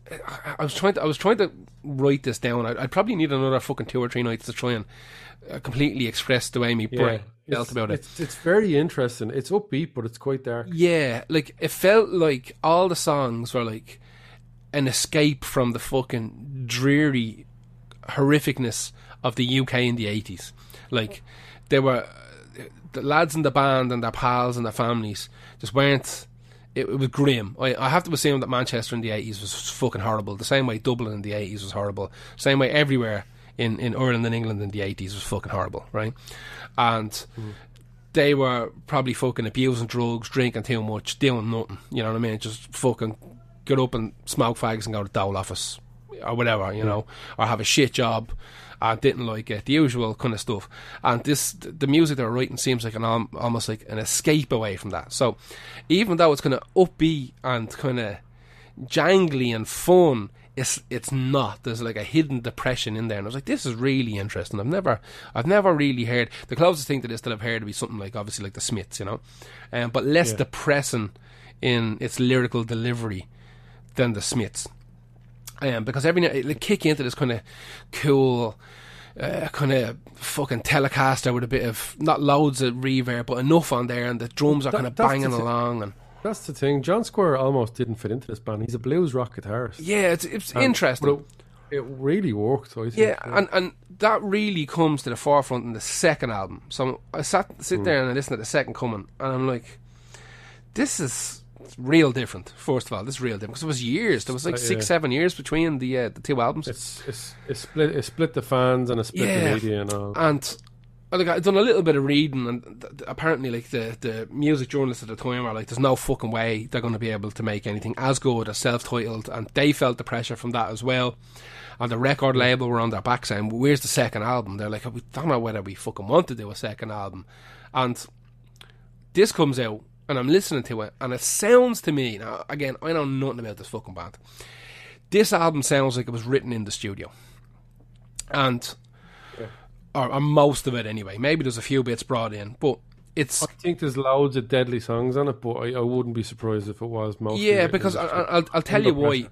I- was trying to. I was trying to write this down. I'd, I'd probably need another fucking two or three nights to try and uh, completely express the way me
Yeah,
brain felt about it.
It's, it's very interesting. It's upbeat, but it's quite dark.
Yeah, like it felt like all the songs were like an escape from the fucking dreary horrificness of the UK in the eighties. Like they were the lads in the band and their pals and their families just weren't. It, it was grim. I, I have to assume that Manchester in the eighties was fucking horrible. The same way Dublin in the eighties was horrible. Same way everywhere in in Ireland and England in the eighties was fucking horrible, right? And mm. they were probably fucking abusing drugs, drinking too much, doing nothing. You know what I mean? Just fucking get up and smoke fags and go to the dole office or whatever, you know, or have a shit job and didn't like it. The usual kind of stuff. And this, the music they were writing seems like an almost like an escape away from that. So even though it's kind of upbeat and kind of jangly and fun. It's it's not. There's like a hidden depression in there, and I was like, "This is really interesting." I've never, I've never really heard the closest thing to this that I've heard would be something like obviously like the Smiths, you know, um, but less
Yeah.
depressing in its lyrical delivery than the Smiths, um, because every now it kick into this kind of cool, uh, kind of fucking Telecaster with a bit of not loads of reverb, but enough on there, and the drums are
That-
kind of banging along and.
That's the thing. John Squire almost didn't fit into this band. He's a blues rock guitarist.
Yeah, it's it's
And-
interesting.
but It, it really worked. I think.
Yeah, and, and that really comes to the forefront in the second album. So I sat sit there and I listened to the second coming, and I'm like, this is real different. First of all, this is real different because it was years. There was like
Uh,
six,
yeah.
seven years between the uh, the two albums,
it's, it's it split it split the fans and it split
Yeah.
the media and all.
and. uh, Like I've done a little bit of reading, and th- th- apparently, like the, the music journalists at the time are like, "There's no fucking way they're going to be able to make anything as good as self-titled," and they felt the pressure from that as well. And the record label were on their back saying, well, "Where's the second album?" They're like, "We don't know whether we fucking want to do a second album." And this comes out, and I'm listening to it, and it sounds to me now. Again, I know nothing about this fucking band. This album sounds like it was written in the studio, and or, or most of it anyway. Maybe there's a few bits brought in, but it's
I think there's loads of deadly songs on it, but I, I wouldn't be surprised if it was mostly.
yeah. Because I,
the
I- I'll, I'll tell you
Under
why.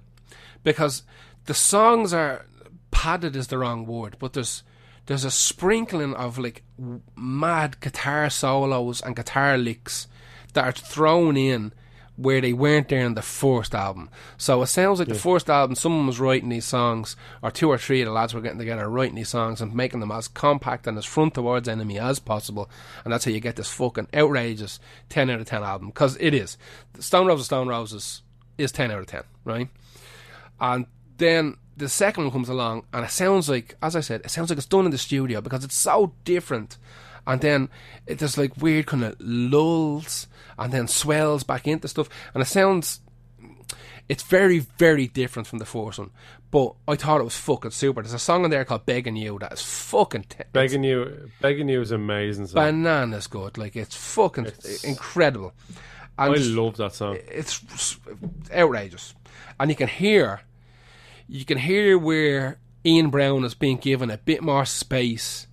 Because the songs are padded is the wrong word, but there's there's a sprinkling of like mad guitar solos and guitar licks that are thrown in where they weren't there in the first album. So it sounds like the first album, someone was writing these songs, or two or three of the lads were getting together writing these songs and making them as compact and as front towards enemy as possible. And that's how you get this fucking outrageous 10 out of 10 album. Because it is. Stone Roses, Stone Roses is 10 out of 10, right? And then the second one comes along, and it sounds like, as I said, it sounds like it's done in the studio because it's so different. And then it, there's like weird kind of lulls, and then swells back into stuff, and it sounds. It's very, very different from the first one, but I thought it was fucking super. There's a song in there called "Begging You" that is fucking t-
Begging you, begging you is amazing. Song.
bananas good. Like it's fucking
It's-
incredible.
I love that song.
it's outrageous, and you can hear, you can hear where Ian Brown is being given a bit more space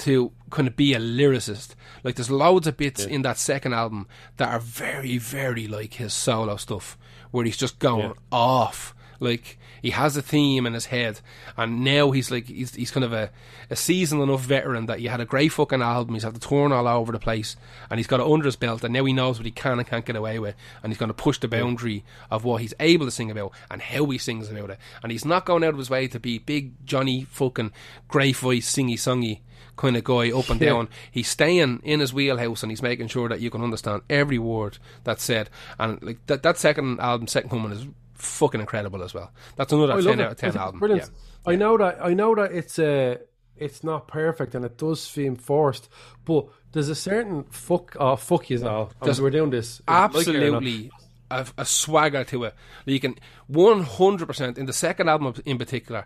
to kind of be a lyricist. Like there's loads of bits in that second album that are very, very like his solo stuff, where he's just going
Yeah.
off. Like he has a theme in his head, and now he's like he's he's kind of a, a seasoned enough veteran that he had a great fucking album. He's had the touring all over the place, and he's got it under his belt, and now he knows what he can and can't get away with, and he's going to push the boundary of what he's able to sing about and how he sings about it. And he's not going out of his way to be big Johnny fucking great voice singy songy kind of guy up and
Yeah.
down. He's staying in his wheelhouse and he's making sure that you can understand every word that's said. And like that, that second album, Second Coming, is fucking incredible as well. That's another
I
ten out of ten album.
Brilliant.
Yeah.
I know that. I know that it's uh, it's not perfect and it does seem forced, but there's a certain fuck. Oh, fuck you all. We're doing this. like it or not.
Absolutely. A, a swagger to it. You can 100% in the second album in particular,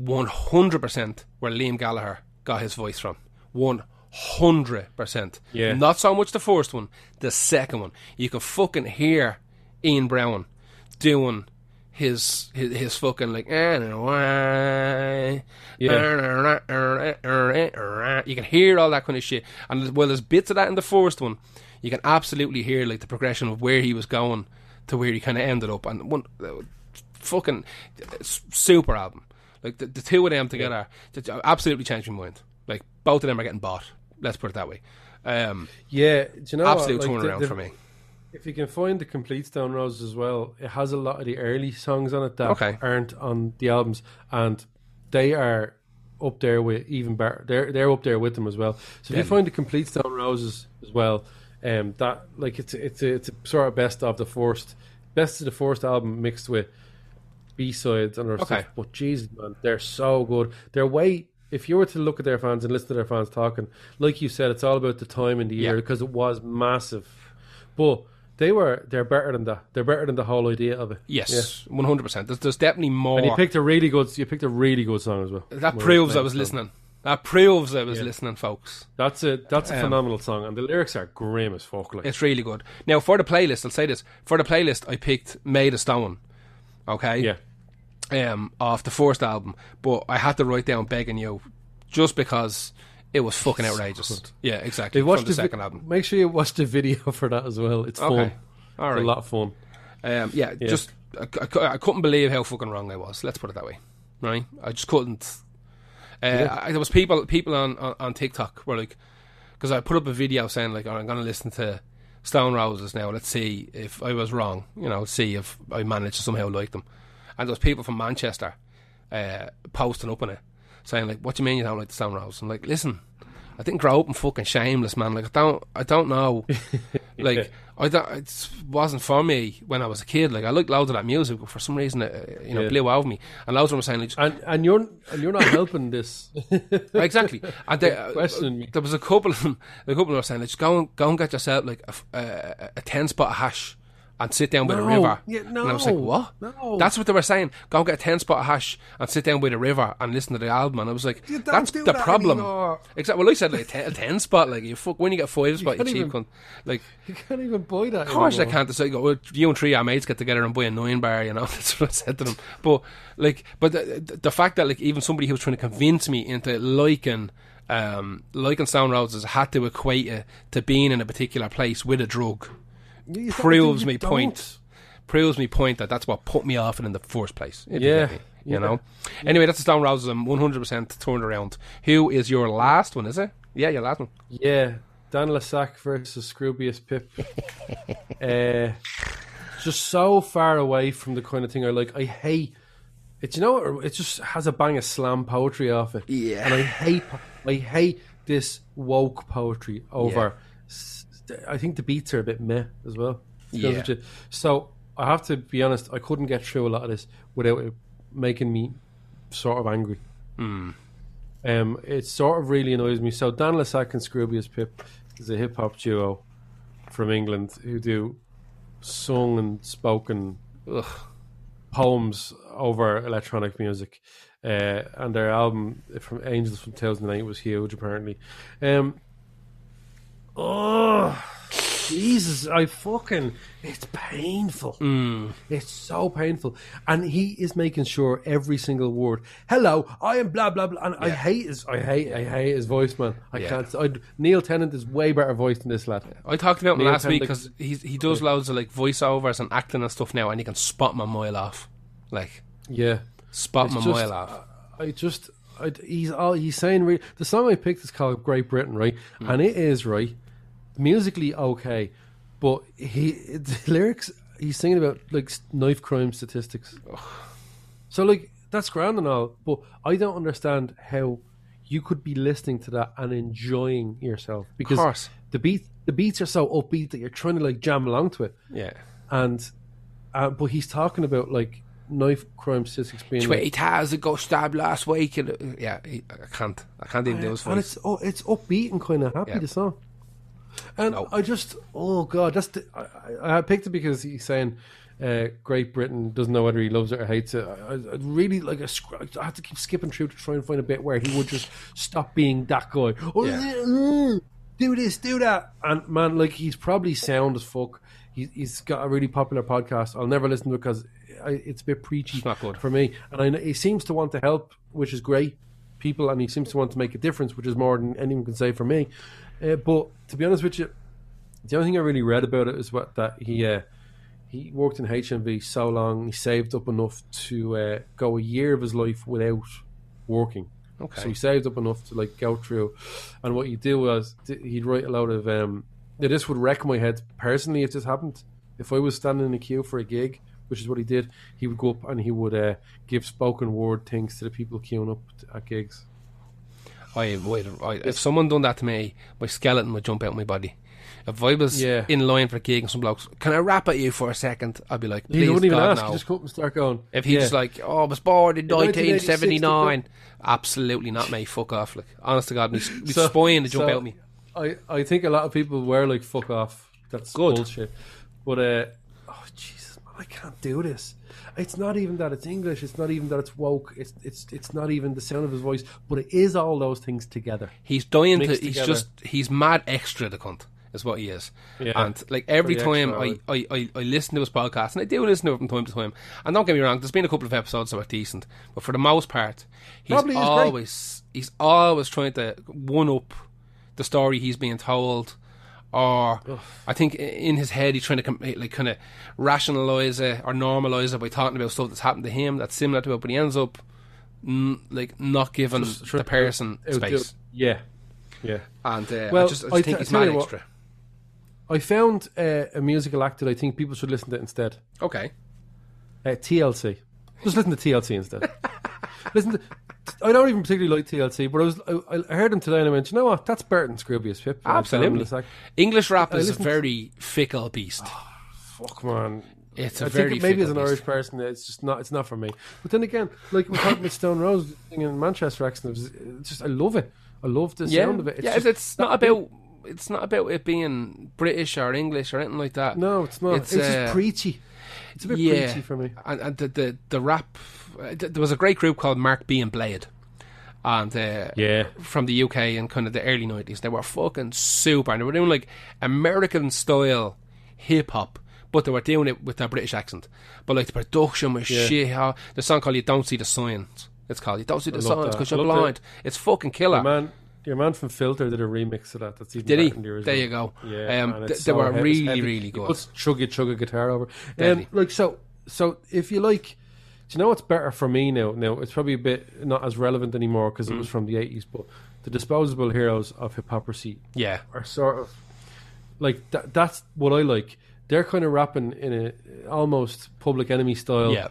100% where Liam Gallagher got his voice from. 100%.
Yeah.
Not so much the first one, the second one. You can fucking hear Ian Brown doing his his, his fucking like eh, yeah. You can hear all that kind of shit. And well there's bits of that in the first one, you can absolutely hear like the progression of where he was going to where he kind of ended up. And one uh, fucking uh, super album. Like the, the two of them together, just absolutely changed my mind. Like both of them are getting bought. Let's put it that way. Um,
Yeah, do you know what?
absolute
Like, the-
turnaround
the-
for me.
If you can find the complete Stone Roses as well, it has a lot of the early songs on it that
Okay.
aren't on the albums, and they are up there with even better. They're they're up there with them as well. So if you find the complete Stone Roses as well, um, that like it's it's a, it's a sort of best of the first, best of the first album mixed with B sides and other
Okay.
stuff. But Jesus, man, they're so good. They're way. If you were to look at their fans and listen to their fans talking, like you said, it's all about the time in the year
Yeah.
because it was massive. But they were they're better than that. They're better than the whole idea of it.
Yes, one hundred percent. There's definitely more.
And you picked a really good. You picked a really good song as well.
that proves I was listening. That proves I was listening, folks.
That's a that's a
Um,
phenomenal song, and the lyrics are grim as fuck. Like
It's really good. Now for the playlist, I'll say this: for the playlist, I picked "Made of Stone." Okay.
yeah,
um, off the first album, but I had to write down "Begging You" just because it was fucking outrageous. Yeah, exactly. from the,
vi-
second album.
Make sure you watch the video for that as well. It's
Okay,
fun.
all
It's a lot of fun.
Um, yeah, yeah, just I, I I couldn't believe how fucking wrong I was. Let's put it that way. Right? I just couldn't. Uh, I, there was people people on, on, on TikTok were like, because I put up a video saying like, oh, I'm going to listen to Stone Roses now. Let's see if I was wrong. You know, see if I managed to somehow like them. And there was people from Manchester uh, posting up on it, saying like, "What do you mean you don't like the Stone Roses?" I'm like, "Listen, I didn't grow up in fucking shameless, man. Like I don't, I don't know. like I don't, it wasn't for me when I was a kid. Like I liked loads of that music, but for some reason, it, you know,
Yeah.
blew over me. And loads of them were saying like,
And and you're and you're not helping this.
exactly. And they, uh,
questioning me.
there was a couple of them. A couple were saying, like, just go and go and get yourself like a ten spot of hash and sit down by the river.
Yeah,
And I was like, what?
No.
That's what they were saying. Go and get a ten spot of hash and sit down by the river and listen to the album. And I was like,
You
that's the
that
problem.
anymore.
Exactly. Well, I said like a ten, a 10 spot. Like you fuck when you get five spot, you
can't
cheap
even-
cunt. Like.
you can't even buy that.
Of course, I can't decide. Go, well, you and three of our mates get together and buy a nine bar. You know, that's what I said to them. But like, but the, the, fact that like even somebody who was trying to convince me into liking, um, liking Stone Roses had to equate it to being in a particular place with a drug
You
proves me
don't.
point. Proves me point that that's what put me off it in the first place. if you
Yeah,
me,
yeah.
you know. Anyway, that's the Stone Roses. I'm 100 percent turned around. Who is your last one? Is it? Yeah, your last one.
Yeah, Dan le Sac versus Scroobius Pip. uh, just so far away from the kind of thing I like. I hate it. You know, it just has a bang of slam poetry off it.
Yeah.
and I hate, I hate this woke poetry over. I think the beats are a bit meh as well. to be honest
Yeah.
So I have to be honest. I couldn't get through a lot of this without it making me sort of angry. Um, it sort of really annoys me. So Dan le Sac and Scroobius Pip is a hip hop duo from England who do sung and spoken
Ugh.
poems over electronic music. Uh, and their album from Angels from 2008 was huge, apparently. Um, oh, Jesus, I fucking, it's painful.
Hmm.
It's so painful. And he is making sure every single word, hello, I am blah, blah, blah. And I hate his, I hate, I hate his voice, man. I
Yeah.
can't, I, Neil Tennant is way better voice than this lad.
I talked about him
Neil
last week
Tennant-
because he does loads of like voiceovers and acting and stuff now, and he can spot him a mile off, like
Yeah.
spot him a
It's just-
mile off.
I just, I, he's all he's saying. Re- the song I picked is called "Great Britain," right?
Hmm.
And it is right, musically okay, but he the lyrics he's singing about like knife crime statistics. So like that's grand and all, but I don't understand how you could be listening to that and enjoying yourself because the beat the beats are so upbeat that you're trying to like jam along to it,
Yeah,
and uh, but he's talking about like knife crime statistics being like,
twenty thousand got stabbed last week, and uh, yeah, he, I can't, I can't even do his
and it's oh, it's upbeat and kind of happy
Yeah.
the song. And
No.
I just oh god, that's the, I, I- picked it because he's saying uh, Great Britain doesn't know whether he loves it or hates it. I, I, really like a, I had to keep skipping through to try and find a bit where he would just stop being that guy. Oh,
Yeah.
mm, do this, do that, and man, like he's probably sound as fuck. He, he's got a really popular podcast. I'll never listen to it because I, it's a bit preachy
It's not good.
for me. And I he seems to want to help, which is great, people, and he seems to want to make a difference, which is more than anyone can say for me. Uh, but to be honest with you, the only thing I really read about it is what that he uh, he worked in HMV so long, he saved up enough to uh, go a year of his life without working.
Okay.
So he saved up enough to like go through, and what he'd do was th- he'd write a lot of. Um, now this would wreck my head personally if this happened. If I was standing in a queue for a gig, which is what he did, he would go up and he would uh, give spoken word things to the people queuing up at gigs.
I would, I, if someone done that to me, my skeleton would jump out of my body. If I was
Yeah.
in line for a gig and some blokes, can I rap at you for a second? I'd be like,
He
please,
wouldn't even
God,
ask;
no.
just come up and start going.
If he's
Yeah.
like, oh, I was born in
1986,
1979, absolutely not me. Fuck off. Like, honest to God, me, me
So-
spine to jump
so
out me.
I, I think a lot of people were like, fuck off. That's
Good.
bullshit. But, uh, oh, Jesus, man, I can't do this. It's not even that it's English. It's not even that it's woke. It's it's it's not even the sound of his voice. But it is all those things together.
He's dying to. He's
together.
just. He's mad extra. The cunt is what he is.
Yeah.
And like every
Pretty
time I, I, I, I listen to his podcast, and I do listen to it from time to time. And don't get me wrong, there's been a couple of episodes that were decent, but for the most part, he's
Probably great.
always he's always trying to one up the story he's being told. Or I think in his head he's trying to com- like kind of rationalize it or normalize it by talking about stuff that's happened to him that's similar to it, but he ends up n- like not giving
trying
the person
outdo-
space.
Yeah, yeah.
And uh,
Well,
I just, I just
I
think he's mad
you what-
extra.
I found uh, a musical act that I think people should listen to instead.
Okay.
Uh, TLC. Just listen to TLC instead. listen to. I don't even particularly like TLC, but I was I, I heard them today and I went, you know what? That's than Scroobius Pip. And I found
Absolutely. English rap is a very fickle beast.
Fuck man.
It's a
I
very
think maybe as an Irish
beast.
person, it's just not. It's not for me. But then again, like we're talking about Stone Rose in Manchester, accent, it's just I love it. I love the
Yeah,
sound of it. It's
yeah.
just-
it's not about. It's not about it being British or English or anything like that.
no, it's not.
It's,
It's,
uh,
just preachy. It's a bit
yeah.
preachy for me.
And, and the, the the rap. Uh, th- There was a great group called Mark B and Blade, and uh,
Yeah.
from the UK in kind of the early nineties. They were fucking super, and they were doing like American style hip hop, but they were doing it with their British accent. But like the production was
Yeah.
shit. How the song called "You Don't See the Signs." It's called "You Don't See the Signs" because you're blind. It's fucking killer.
Your man, your man from Filter did a remix of that. That's even
Did he?
the.
There you go.
Yeah,
Um,
man,
th-
it's
they
so
were
heavy-
really,
heavy.
really
He
good.
puts chugga chugga guitar over. Um, like so, so if you like, you know what's better for me now? Now it's probably a bit not as relevant anymore because
Mm.
it was from the eighties. But the disposable heroes of hiphoprisy
Yeah,
are sort of like that. That's what I like. They're kind of rapping in a almost Public Enemy style.
yeah.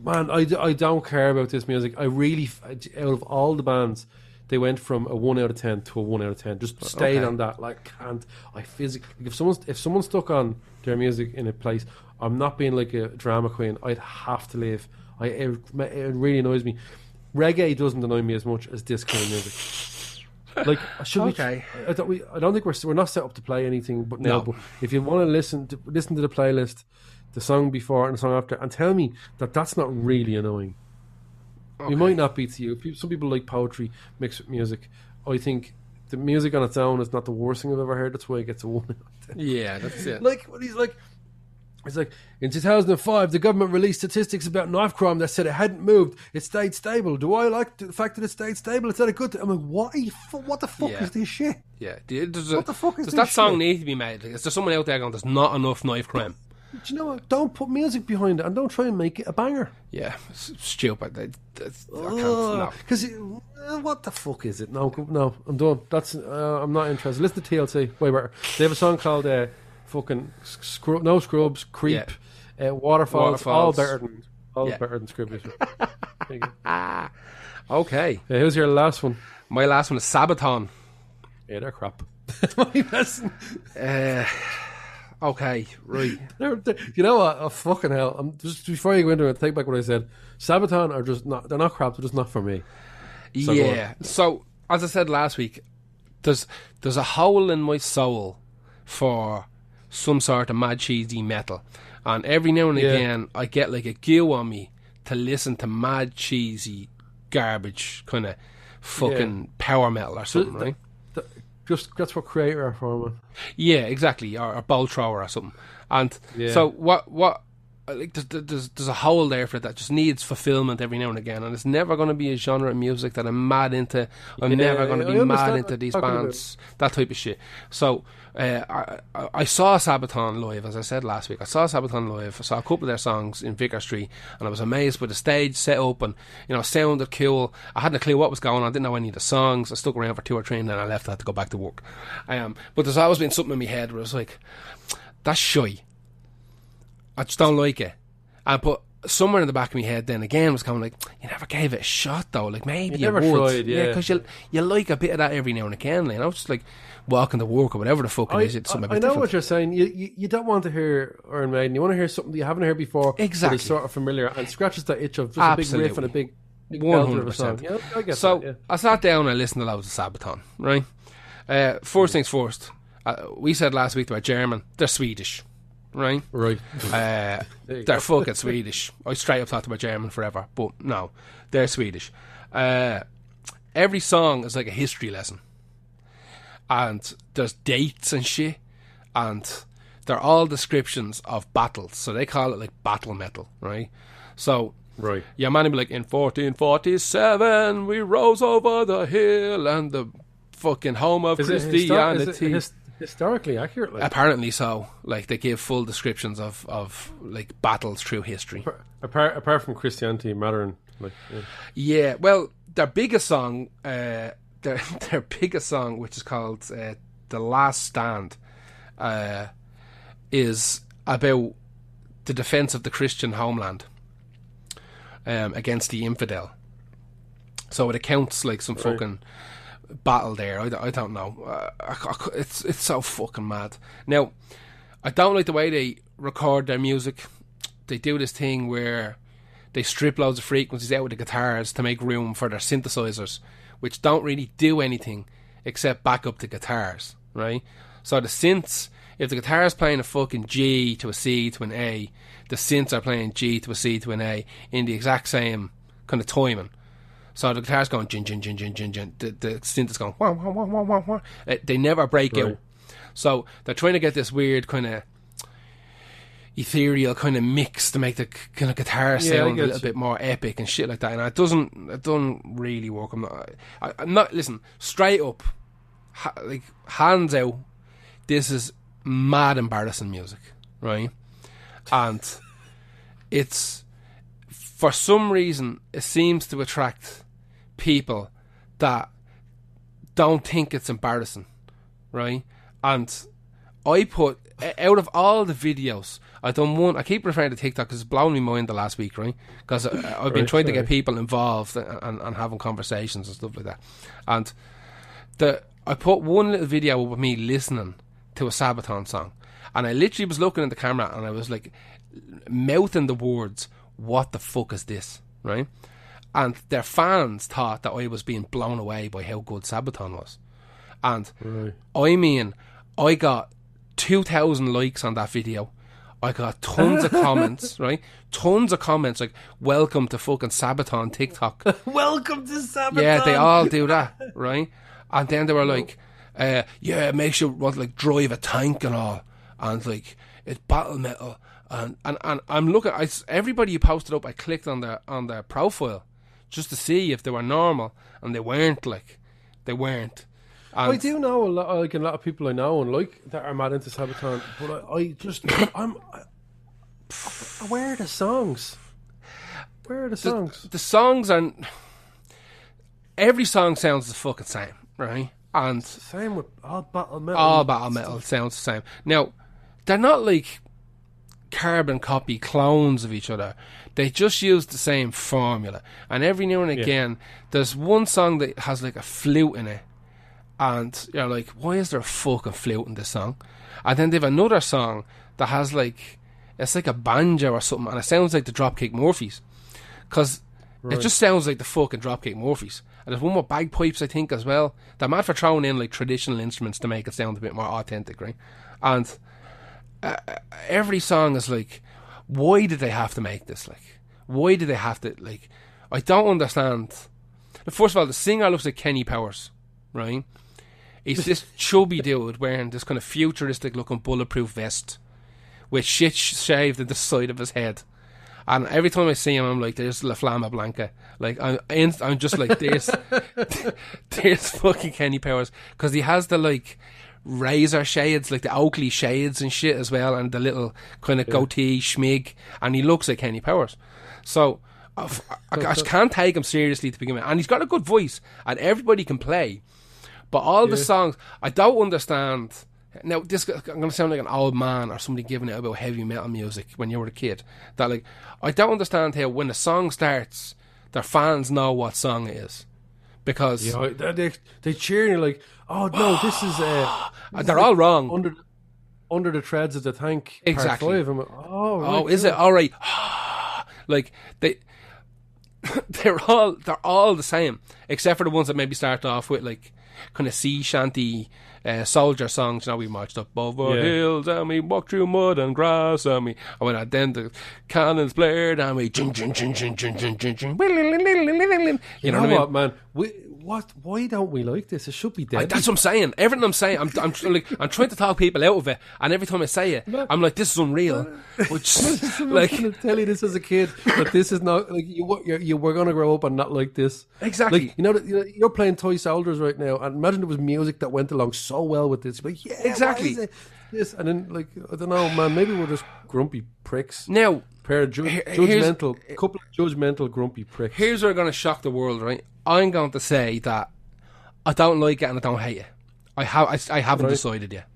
Man, I, I don't care about this music. I really, out of all the bands, they went from a one out of ten to a one out of ten. Just stayed
okay.
on that. Like, can't I physically? If someone's if someone stuck on their music in a place, I'm not being like a drama queen. I'd have to leave. I it, it really annoys me. Reggae doesn't annoy me as much as this kind of music. Like, should
Okay.
we? I don't. We, I don't think we're we're not set up to play anything. But now,
No.
but if you want to listen to listen to the playlist, the song before and the song after, and tell me that that's not really annoying. It might not be to you. Some people like poetry mixed with music. I think the music on its own is not the worst thing I've ever heard. That's why it gets a one.
Yeah, that's it.
like when he's like, it's like in 2005, the government released statistics about knife crime that said it hadn't moved. It stayed stable. Do I like the fact that it stayed stable? Is that a good thing? I'm like, why? Fu- What the fuck
Yeah.
is this shit?
yeah, does,
What the fuck is
does that song
shit?
need to be made? Like, is there someone out there going, "There's not enough knife crime"?
Do you know what? Don't put music behind it and don't try and make it a banger.
Yeah, it's stupid. That's- I can't. No.
Because uh, what the fuck is it? No, go- no, I'm done. That's uh, I'm not interested. Listen to TLC. Way better. They have a song called uh, "Fucking Scrub." No scrubs. Creep. Uh, waterfalls, All
Waterfalls.
better than all
Yeah.
better than Scribblers. There you go.
Okay,
Uh, who's your last one?
my last one is Sabaton.
Yeah, they're crap. My best-
Uh, okay, right.
they're, they're- you know what? Oh, fucking hell! I'm, just before you go into it, take back what I said. Sabaton are just not. They're not crap. They're just not for me. So
yeah. So as I said last week, there's there's a hole in my soul for some sort of mad cheesy metal, and every now and
Yeah.
again I get like a goo on me to listen to mad cheesy garbage kind of fucking power metal or something, right?
Th- Just that's what Kreator are for, man.
Yeah, exactly, or a Bolt Thrower or something. And
Yeah.
so what? What? Like there's, there's there's a hole there for it that just needs fulfillment every now and again, and it's never going to be a genre of music that I'm mad into. I'm
Yeah,
never going to be mad into these bands, that type of shit. So uh, I, I I saw Sabaton live, as I said last week. I saw Sabaton live. I saw a couple of their songs in Vicar Street, and I was amazed with the stage set up and you know sounded cool. I hadn't a clue what was going on. I didn't know any of the songs. I stuck around for two or three, and then I left. I had to go back to work. I um, but there's always been something in my head where I was like, "That's shy." I just don't like it. And but somewhere in the back of my head, then again, was kind of like, you never gave it a shot though. Like maybe
You
you,
never
would,
tried, yeah.
because you you like a bit of that every now and again. You know, just like walking to work or whatever the fuck it
I,
is. It's something
I
bit
know
different.
what you're saying. You, you you don't want to hear Iron Maiden. You want to hear something that you haven't heard before.
Exactly.
Sort of familiar and scratches that itch of just a big riff and a big,
One hundred
of a song.
percent.
Yeah, I
So
that, yeah.
I sat down and I listened to loads of Sabaton. Right. Uh, first things first. Uh, we said last week about German. They're Swedish. Right.
Right.
Uh, they're fucking Swedish. I straight up thought about German forever, but no, they're Swedish. Uh, every song is like a history lesson, and there's dates and shit, and they're all descriptions of battles. So they call it like battle metal, right? So
Right.
yeah, man, be like in 1447 we rose over the hill and the fucking home of
Is it, histor-
Christianity.
is it his- historically accurately.
Apparently so. Like they give full descriptions of, of like battles through history.
apart apart from Christianity modern, like yeah.
Yeah, well, their biggest song, uh, their their biggest song, which is called uh, "The Last Stand," uh, is about the defense of the Christian homeland um, against the infidel. So it accounts like some fucking battle there. I, I don't know. Uh, I, I, it's it's so fucking mad. Now, I don't like the way they record their music. They do this thing where they strip loads of frequencies out with the guitars to make room for their synthesizers, which don't really do anything except back up the guitars, right? So the synths, if the guitar is playing a fucking G to a C to an A, the synths are playing G to a C to an A in the exact same kind of timing. So the guitar's going jin jin jin jin jin jin. The, the synth is going wah wah wah wah wah wah. Uh, They never break
Right.
out. So they're trying to get this weird kind of ethereal kind of mix to make the kind of guitar
Yeah,
sound a little bit more epic and shit like that. And it doesn't, it doesn't really work. I'm not, I, I'm not. Listen, straight up, ha, like hands out. This is mad embarrassing music, right? And it's for some reason it seems to attract people that don't think it's embarrassing, right? And I put out of all the videos, I've done one. I keep referring to TikTok because it's blown my mind the last week, right? Because I've been
Right,
trying to get people involved and, and, and having conversations and stuff like that. And the I put one little video up of me listening to a Sabaton song, and I literally was looking at the camera and I was like mouthing the words, "What the fuck is this?" Right? And their fans thought that I was being blown away by how good Sabaton was, and
Right.
I mean, I got 2,000 likes on that video. I got tons of comments, right? Tons of comments like, welcome to fucking Sabaton TikTok.
Welcome to Sabaton.
yeah, they all do that, right? And then they were like, uh, "Yeah, it makes you want to like drive a tank and all," and like it's battle metal. And, and, and I'm looking. I, everybody who posted up, I clicked on their on their profile just to see if they were normal, and they weren't. Like they weren't. And
I do know a lot, like a lot of people I know and like that are mad into Sabaton, but I, I just I'm. I, where are the songs? Where are the songs?
the songs are every song sounds the fucking same, right? And
Same with all battle metal.
all battle metal sounds the same. Now, they're not like carbon copy clones of each other. They just use the same formula. And every now and again, there's one song that has like a flute in it. And you're like, why is there a fucking flute in this song? And then they have another song that has like, it's like a banjo or something, and it sounds like the Dropkick Murphys. Because it just sounds like the fucking Dropkick Murphys. And there's one more bagpipes, I think, as well. They're mad for throwing in like traditional instruments to make it sound a bit more authentic, right? And uh, every song is like, why did they have to make this? Like, why did they have to? Like, I don't understand. First of all, the singer looks like Kenny Powers, right? He's this chubby dude wearing this kind of futuristic looking bulletproof vest with shit shaved at the side of his head. And every time I see him, I'm like, "There's La Flama Blanca." Like I'm, I'm just like, "There's, there's fucking Kenny Powers," because he has the like razor shades, like the Oakley shades and shit as well, and the little kind of goatee schmig, and he looks like Kenny Powers. So I, I, I can't take him seriously to begin with, and he's got a good voice, and everybody can play. But all the songs, I don't understand. Now, this I'm going to sound like an old man or somebody giving it about heavy metal music when you were a kid. That like, I don't understand how when a song starts, their fans know what song it is because
Yeah, they, they, they cheer and you're like, oh no, this is uh,
they're all wrong.
under under the treads of the tank.
Exactly.
like, oh, right,
Oh, is it all right? like they, they're all they're all the same, except for the ones that maybe start off with like kind of sea shanty uh, soldier songs. You know, we marched up over
Yeah.
hills and we walked through mud and grass and we. And when I then the cannons blared and we. You know
know,
what I mean?
what, man? We, what? Why don't we like this? It should be dead.
That's what I'm saying. Everything I'm saying, I'm, I'm like, I'm trying to talk people out of it, and every time I say it, I'm like, "This is unreal." Which,
like,
like,
I'm tell you this as a kid but this is not like you. You're, you were gonna grow up and not like this.
Exactly.
Like you know, you know, you're playing toy soldiers right now, and imagine there was music that went along so well with this. Like, yeah,
Exactly.
This and then like I don't know, man. Maybe we're just grumpy pricks.
now,
Pair of ju- judgmental, couple of judgmental grumpy pricks.
here's where going to shock the world, right? I'm going to say that I don't like it and I don't hate it. I have, I, I haven't
Right.
decided yet.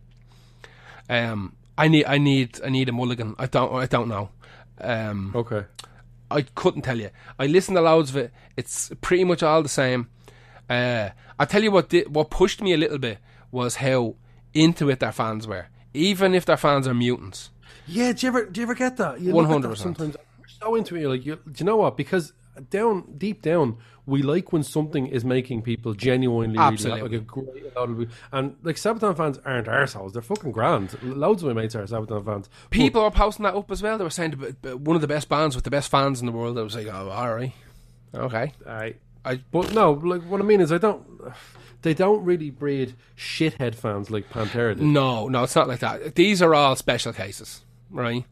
Um, I need, I need, I need a mulligan. I don't, I don't know. Um,
okay.
I couldn't tell you. I listened to loads of it. It's pretty much all the same. Uh, I tell you what, did, what pushed me a little bit was how into it their fans were, even if their fans are mutants.
Yeah, do you ever do you ever get that? At that
100%.
Sometimes so into it. You're like, you, do you know what? Because down deep down, we like when something is making people genuinely really
Absolutely.
like a great and like Sabaton fans aren't arseholes. They're fucking grand. Loads of my mates are Sabaton fans. But-
People were posting that up as well. They were saying one of the best bands with the best fans in the world. I was like, oh, all right, okay.
I but no, like what I mean is, I don't. They don't really breed shithead fans like Pantera did.
No, no, it's not like that. These are all special cases, right?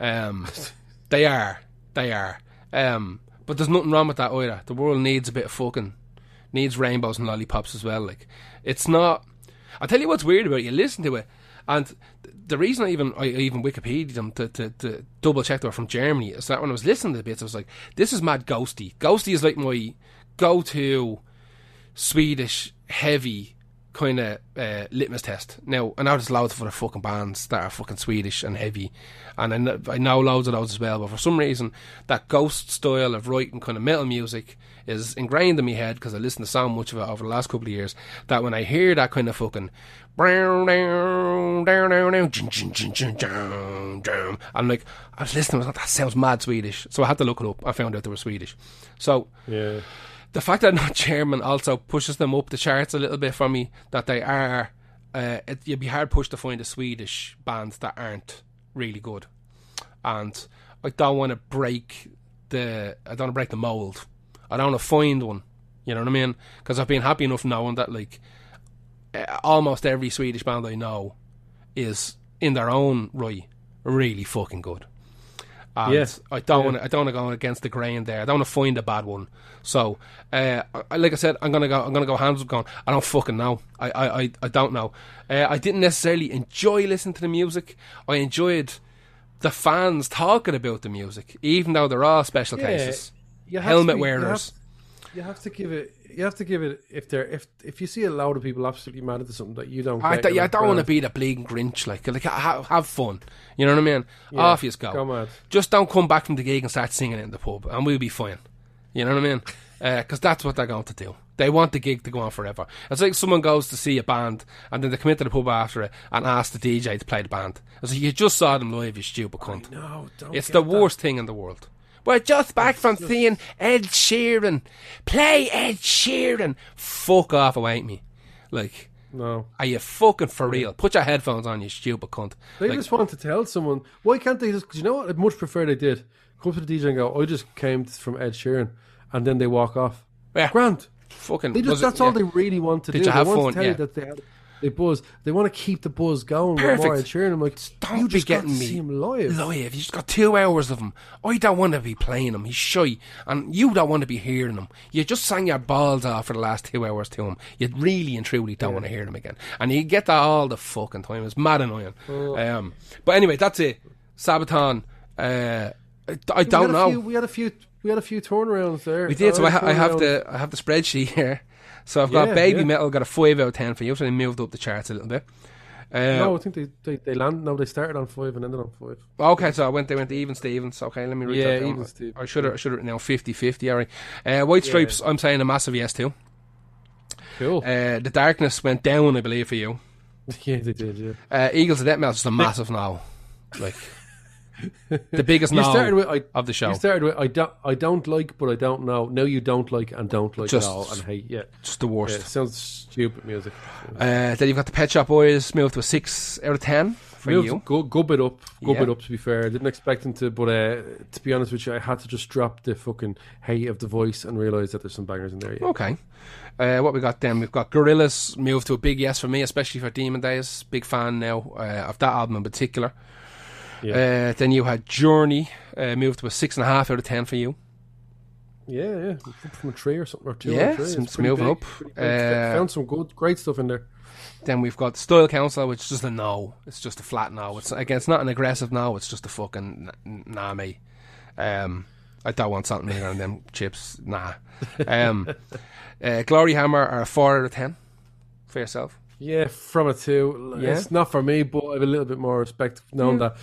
Um, they are, they are. Um, but there's nothing wrong with that either. The world needs a bit of fucking, needs rainbows and lollipops as well. Like, it's not. I tell you what's weird about it. You listen to it, and th- the reason I even I even Wikipedia them to, to, to double check they were from Germany is that when I was listening to the bits, I was like, this is mad ghosty. Ghosty is like my go to Swedish heavy kind of uh, litmus test. Now, I know there's loads of other fucking bands that are fucking Swedish and heavy, and I know, I know loads of those as well. But for some reason, that ghost style of writing kind of metal music is ingrained in my head because I listened to so much of it over the last couple of years that when I hear that kind of fucking I'm like I was listening, I was like, that sounds mad Swedish. So I had to look it up. I found out they were Swedish. So
Yeah.
The fact that not German also pushes them up the charts a little bit for me. That they are, uh, it, you'd be hard pushed to find a Swedish band that aren't really good, and I don't want to break the, I don't want to break the mold. I don't want to find one. You know what I mean? Because I've been happy enough knowing that like uh, almost every Swedish band I know is in their own right really fucking good. And
Yeah.
I don't want to. I don't want to go against the grain there. I don't want to find a bad one. So, uh, I- like I said, I'm gonna go. I'm gonna go hands up. Going. I don't fucking know. I. I. I, I don't know. Uh, I didn't necessarily enjoy listening to the music. I enjoyed the fans talking about the music, even though they're all special
Yeah,
cases. Helmet
be- you
wearers.
have- You have to give it. You have to give it if they're if if you see a load of people absolutely mad at something that you don't.
I,
get,
yeah, I don't want to be the bleeding Grinch. Like, like have, have fun. You know what I mean?
Yeah,
Off you go.
go mad.
Just don't come back from the gig and start singing it in the pub, and we'll be fine. You know what I mean? Uh, because that's what they're going to do. They want the gig to go on forever. It's like someone goes to see a band and then they come into the pub after it and ask the DJ to play the band. It's like you just saw them live, you stupid cunt.
No, don't.
It's the
that.
worst thing in the world. We're just back from seeing Ed Sheeran. Play Ed Sheeran. Fuck off away me. Like,
No,
are you fucking for real? Put your headphones on, you stupid cunt.
they
Like,
just want to tell someone. Why can't they just? Cause you know what? I'd much prefer they did. Come to the DJ and go. I just came from Ed Sheeran, and then they walk off.
Yeah.
Grant.
fucking.
They just
it-
that's all
yeah.
they really want to
Did
do.
you have
they want
fun?
to tell
Yeah.
They buzz. They want to keep the buzz going with more Ed
Perfect.
Sheeran. I'm like,
Don't
you
be
just got
getting
to
me
see him live.
Live. You just got two hours of him. I don't want to be playing him. He's shy, and you don't want to be hearing him. You just sang your balls off for the last two hours to him. You really and truly don't want to hear him again, and you get that all the fucking time. It's mad annoying.
Oh.
Um, but anyway, that's it. Sabaton. Uh, I, don't
a
know.
Few, we had a few. We had a few turnarounds there.
We did. So I, ha- I have the I have the spreadsheet here. So I've got
Yeah,
Baby
yeah.
Metal got a five out of ten for you. So they moved up the charts a little bit. Uh,
No, I think they they, they landed. No, they started on five and ended on five.
Okay, so I went. They went to even Stevens. Okay, let me read
Yeah,
that
even Stevens,
I should have. I should have now 50-50, All right. Uh, White Stripes. I'm saying a massive yes to.
Cool.
Uh, the Darkness went down, I believe, for you.
yeah, they did. Yeah.
Uh, Eagles of Death Metal just a massive now. Like the biggest
You started with I.
of the show.
You started with I don't I don't like, but I don't know. No, you don't like and don't like
Just-
at all and hate. Yeah,
just the worst.
It sounds stupid music.
Uh, then you've got the Pet Shop Boys moved to a six out of ten for
Moved
you.
Go, go bit up, go
Yeah.
bit up. To be fair, I didn't expect him to, but uh, to be honest with you, I had to just drop the fucking hate of the voice and realize that there's some bangers in there. Yeah.
Okay. Uh, what we got then? We've got Gorillaz moved to a big yes for me, especially for Demon Days. Big fan now uh, of that album in particular.
Yeah.
Uh, then you had Journey uh, moved to a six and a half out of ten for you.
Yeah, yeah, from a tree or something or two.
Yeah, some-
It's
moving
big,
up. Uh,
Found some good, great stuff in there.
Then we've got Style Council, which is just a no. It's just a flat no. It's again, it's not an aggressive no. It's just a fucking nah me. Um, I don't want something bigger than them chips. Nah. Um, uh, Gloryhammer are a four out of ten for yourself.
Yeah, from a two.
Yeah.
It's not for me, but I have a little bit more respect knowing that.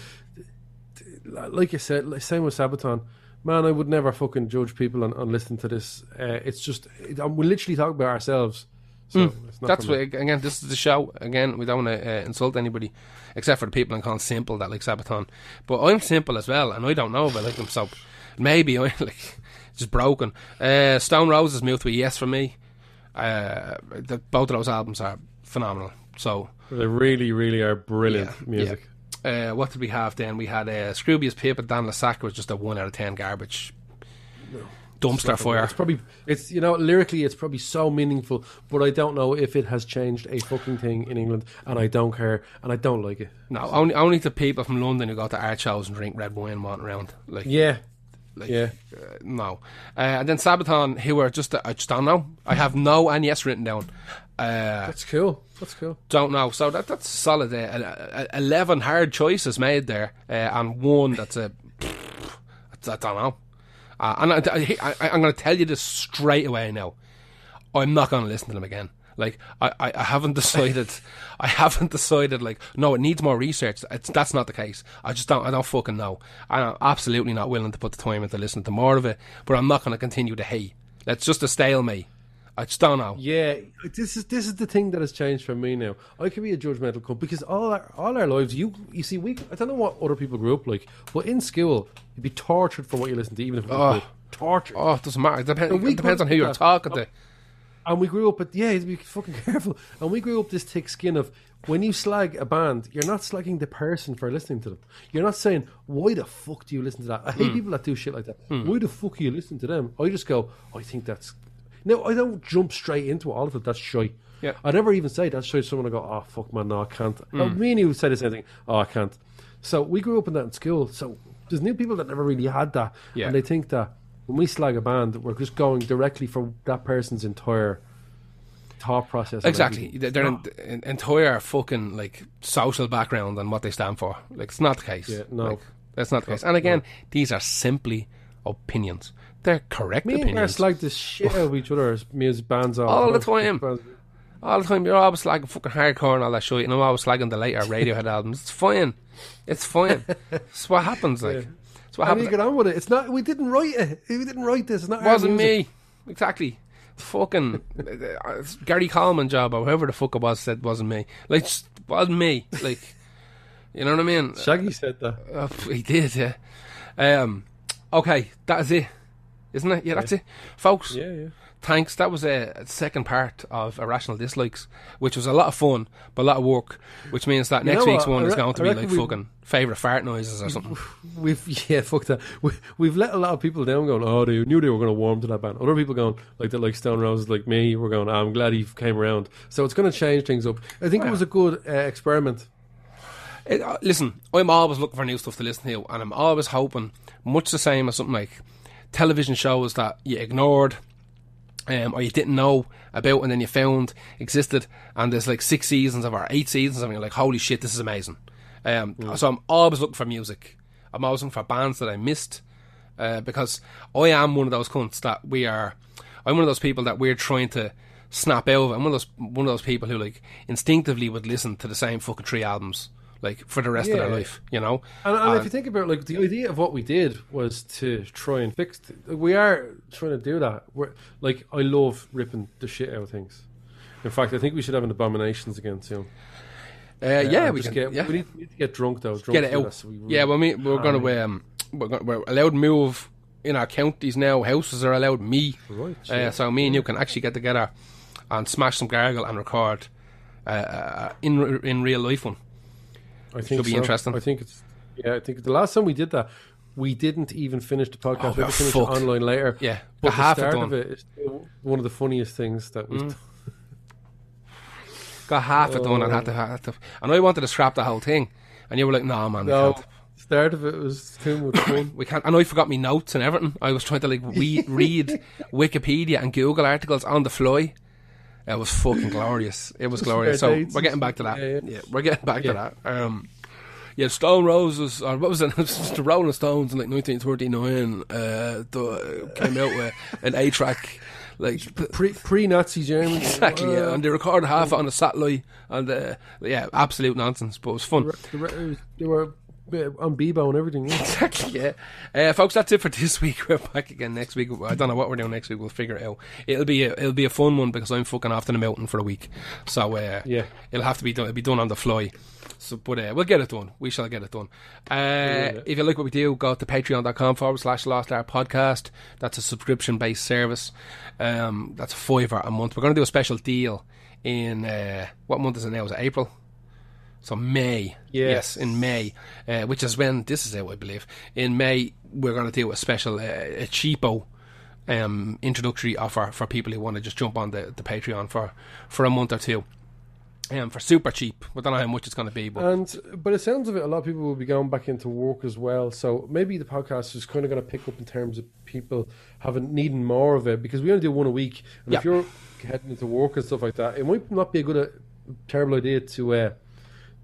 Like I said, like, same with Sabaton. Man, I would never fucking judge people on, on listening to this. Uh, it's just it, um, we literally talk about ourselves. So it's not
That's what, again. This is the show. Again, we don't want to uh, insult anybody, except for the people in called simple that like Sabaton. But I'm simple as well, and I don't know if I like them. So maybe I'm like just broken. Uh, Stone Roses moved to a yes for me. Uh, the, both of those albums are phenomenal. So
They really, really are brilliant
Yeah,
music.
Uh, what did we have then? We had uh, Scroobius Pip and Dan le Sac was just a one out of ten garbage dumpster fire.
It's probably it's you know lyrically it's probably so meaningful, but I don't know if it has changed a fucking thing in England, and I don't care, and I don't like it.
No, only only the people from London who go to art shows and drink red wine want around. Like,
Yeah,
like
yeah.
uh, no. Uh, and then Sabaton, who were just I just don't know. I have no and yes written down. Uh,
That's cool. That's cool.
don't know. So that that's solid. Uh, uh, Eleven hard choices made there, uh, and one that's a I don't know. Uh, and I, I, I, I'm going to tell you this straight away now. I'm not going to listen to them again. Like I, I, I haven't decided. I haven't decided. Like no, it needs more research. It's, that's not the case. I just don't. I don't fucking know. I'm absolutely not willing to put the time into listening to more of it. But I'm not going to continue to hate. That's just a stalemate. I just don't know.
Yeah, this is this is the thing that has changed for me now. I can be a judgmental cunt because all our all our lives, you you see, we I don't know what other people grew up like, but in school you'd be tortured for what you listen to, even if it was
Oh.
tortured.
Oh, it doesn't matter. It, depend, it depends on who you're talking to.
And we grew up with yeah, be fucking careful. And we grew up this thick skin of when you slag a band, you're not slagging the person for listening to them. You're not saying why the fuck do you listen to that. I hate
Hmm.
people that do shit like that. Why the fuck are you listening to them? I just go, I think that's. No, I don't jump straight into all of it. That's shy.
Yeah.
I never even say that. shy. Someone I go, oh fuck man, no, I can't. Oh, me and you would say the same thing. Oh, I can't. So we grew up in that in school. So there's new people that never really had that,
Yeah.
and they think that when we slag a band, we're just going directly for that person's entire thought process.
Exactly.
everything.
They're they're en- en- entire fucking like social background and what they stand for. Like it's not the case.
Yeah, no.
Like, that's not the case. And again, these are simply opinions. They're correct
Me and Gar
opinions.
slag the shit out of each other as as bands are
All the time. all the time. You're always slagging fucking hardcore and all that shit, and I'm always slagging the later Radiohead albums. It's fine. It's fine. It's what happens. Like, it's what
How do
happens.
you get on with it? It's not. We didn't write it. We didn't write this. It's not.
It wasn't me. Exactly. Fucking uh, it's Gary Coleman job or whoever the fuck it was said wasn't me. Like just wasn't me. Like you know what I mean?
Shaggy said that.
Uh, he did, yeah. Um, okay, that is it, isn't it? Yeah, that's it, folks.
Yeah, yeah.
Thanks. That was a second part of Irrational Dislikes, which was a lot of fun, but a lot of work. Which means that
You
next week's
what?
one is going to be like
we-
fucking favorite fart noises or something.
We've yeah, fuck that. We, we've let a lot of people down, going, oh, they knew they were going to warm to that band. Other people going, like that, like Stone Roses, like me, we're going, I'm glad he came around. So it's going to change things up. I think it was a good uh, experiment.
It, uh, listen, I'm always looking for new stuff to listen to, and I'm always hoping, much the same as something like television shows that you ignored um, or you didn't know about and then you found existed, and there's like six seasons of or eight seasons and you're like, holy shit, this is amazing. Um, So I'm always looking for music. I'm always looking for bands that I missed uh, because I am one of those cunts that we are. I'm one of those people that we're trying to snap out of. I'm one of those one of those people who like instinctively would listen to the same fucking three albums like for the rest of their life. You know,
And, and if you think about like the idea of what we did was to try and fix. We are trying to do that. We're, like I love ripping the shit out of things. In fact, I think we should have an abominations again soon.
uh, yeah,
and
we can.
get.
yeah.
We need, need to get drunk though. Drunk
get it out.
so we
yeah, well, me, we're going to um, we're, gonna, we're allowed to move in our counties now. Houses are allowed me,
Right,
uh,
yeah.
so me and you can actually get together and smash some gargle and record uh, uh, in in real life one.
I think
Could be
so.
interesting.
I think it's. Yeah, I think the last time we did that, we didn't even finish the podcast.
Oh,
we
we
had to finish it online later.
Yeah,
but the
half
start.
Mm.
of it is still one of the funniest things that we've done.
Got half it done and
Oh.
had to, had to, and I wanted to scrap the whole thing, and you were like, "No, man,
No, start of it was too much fun.
We can't." I know I forgot me notes and everything. I was trying to like read Wikipedia and Google articles on the fly. It was fucking glorious. It was glorious. So
dates
we're getting back to that.
Yeah,
Yeah,
yeah.
we're getting back
Yeah.
to that. Um, yeah, Stone Roses, or what was it? It was the Rolling Stones in like 1939. Uh, the, came out with an A track, like
Pre pre Nazi Germany.
exactly. Yeah, and they recorded half it on a satellite, and uh, yeah, absolute nonsense, but it was fun.
They were, they were uh, on Bebo and everything. Yeah.
Exactly, yeah. Uh, folks, that's it for this week. We're back again next week. I don't know what we're doing next week. We'll figure it out. It'll be a, it'll be a fun one because I'm fucking off to the mountain for a week. So uh,
Yeah.
it'll have to be done. It'll be done on the fly. So, but uh, we'll get it done. We shall get it done. Uh, If you like what we do, go to patreon.com forward slash Lost Art Podcast. That's a subscription based service. Um, that's a fiver a month. We're going to do a special deal in uh, what month is it now? Is it April? So May, yes,
Yes.
in May, uh, which is when this is out, I believe. In May, we're going to do a special, uh, a cheapo um, introductory offer for people who want to just jump on the, the Patreon for, for a month or two, um, for super cheap. I don't know how much it's going to be, but
And but it sounds of it, a lot of people will be going back into work as well. So maybe the podcast is kind of going to pick up in terms of people having needing more of it because we only do one a week. And if you're heading into work and stuff like that, it might not be a good, uh, terrible idea to. Uh,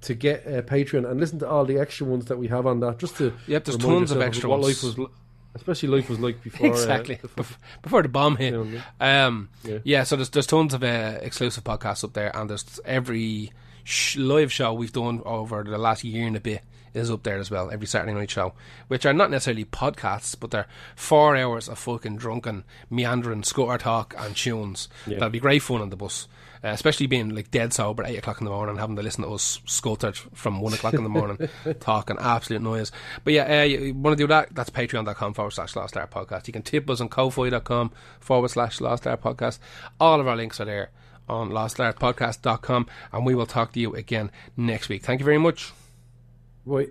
to get uh, Patreon and listen to all the extra ones that we have on that, just to
Yep, there's tons of extra
what
ones.
life was, especially life was like before. uh,
exactly
the
bef- before the bomb hit.
You know
Um,
Yeah.
yeah. so there's there's tons of uh, exclusive podcasts up there, and there's every sh- live show we've done over the last year and a bit is up there as well. Every Saturday night show, which are not necessarily podcasts, but they're four hours of fucking drunken, meandering scooter talk and tunes. That'll be great fun on the bus. Uh, especially being like dead sober at eight o'clock in the morning, having to listen to us scuttered from one o'clock in the morning, talking absolute noise. But yeah, uh, you, you want to do that? That's patreon.com forward slash Lost Art Podcast. You can tip us on ko-fi.com forward slash Lost Art Podcast. All of our links are there on lostartpodcast.com, and we will talk to you again next week. Thank you very much.
Right.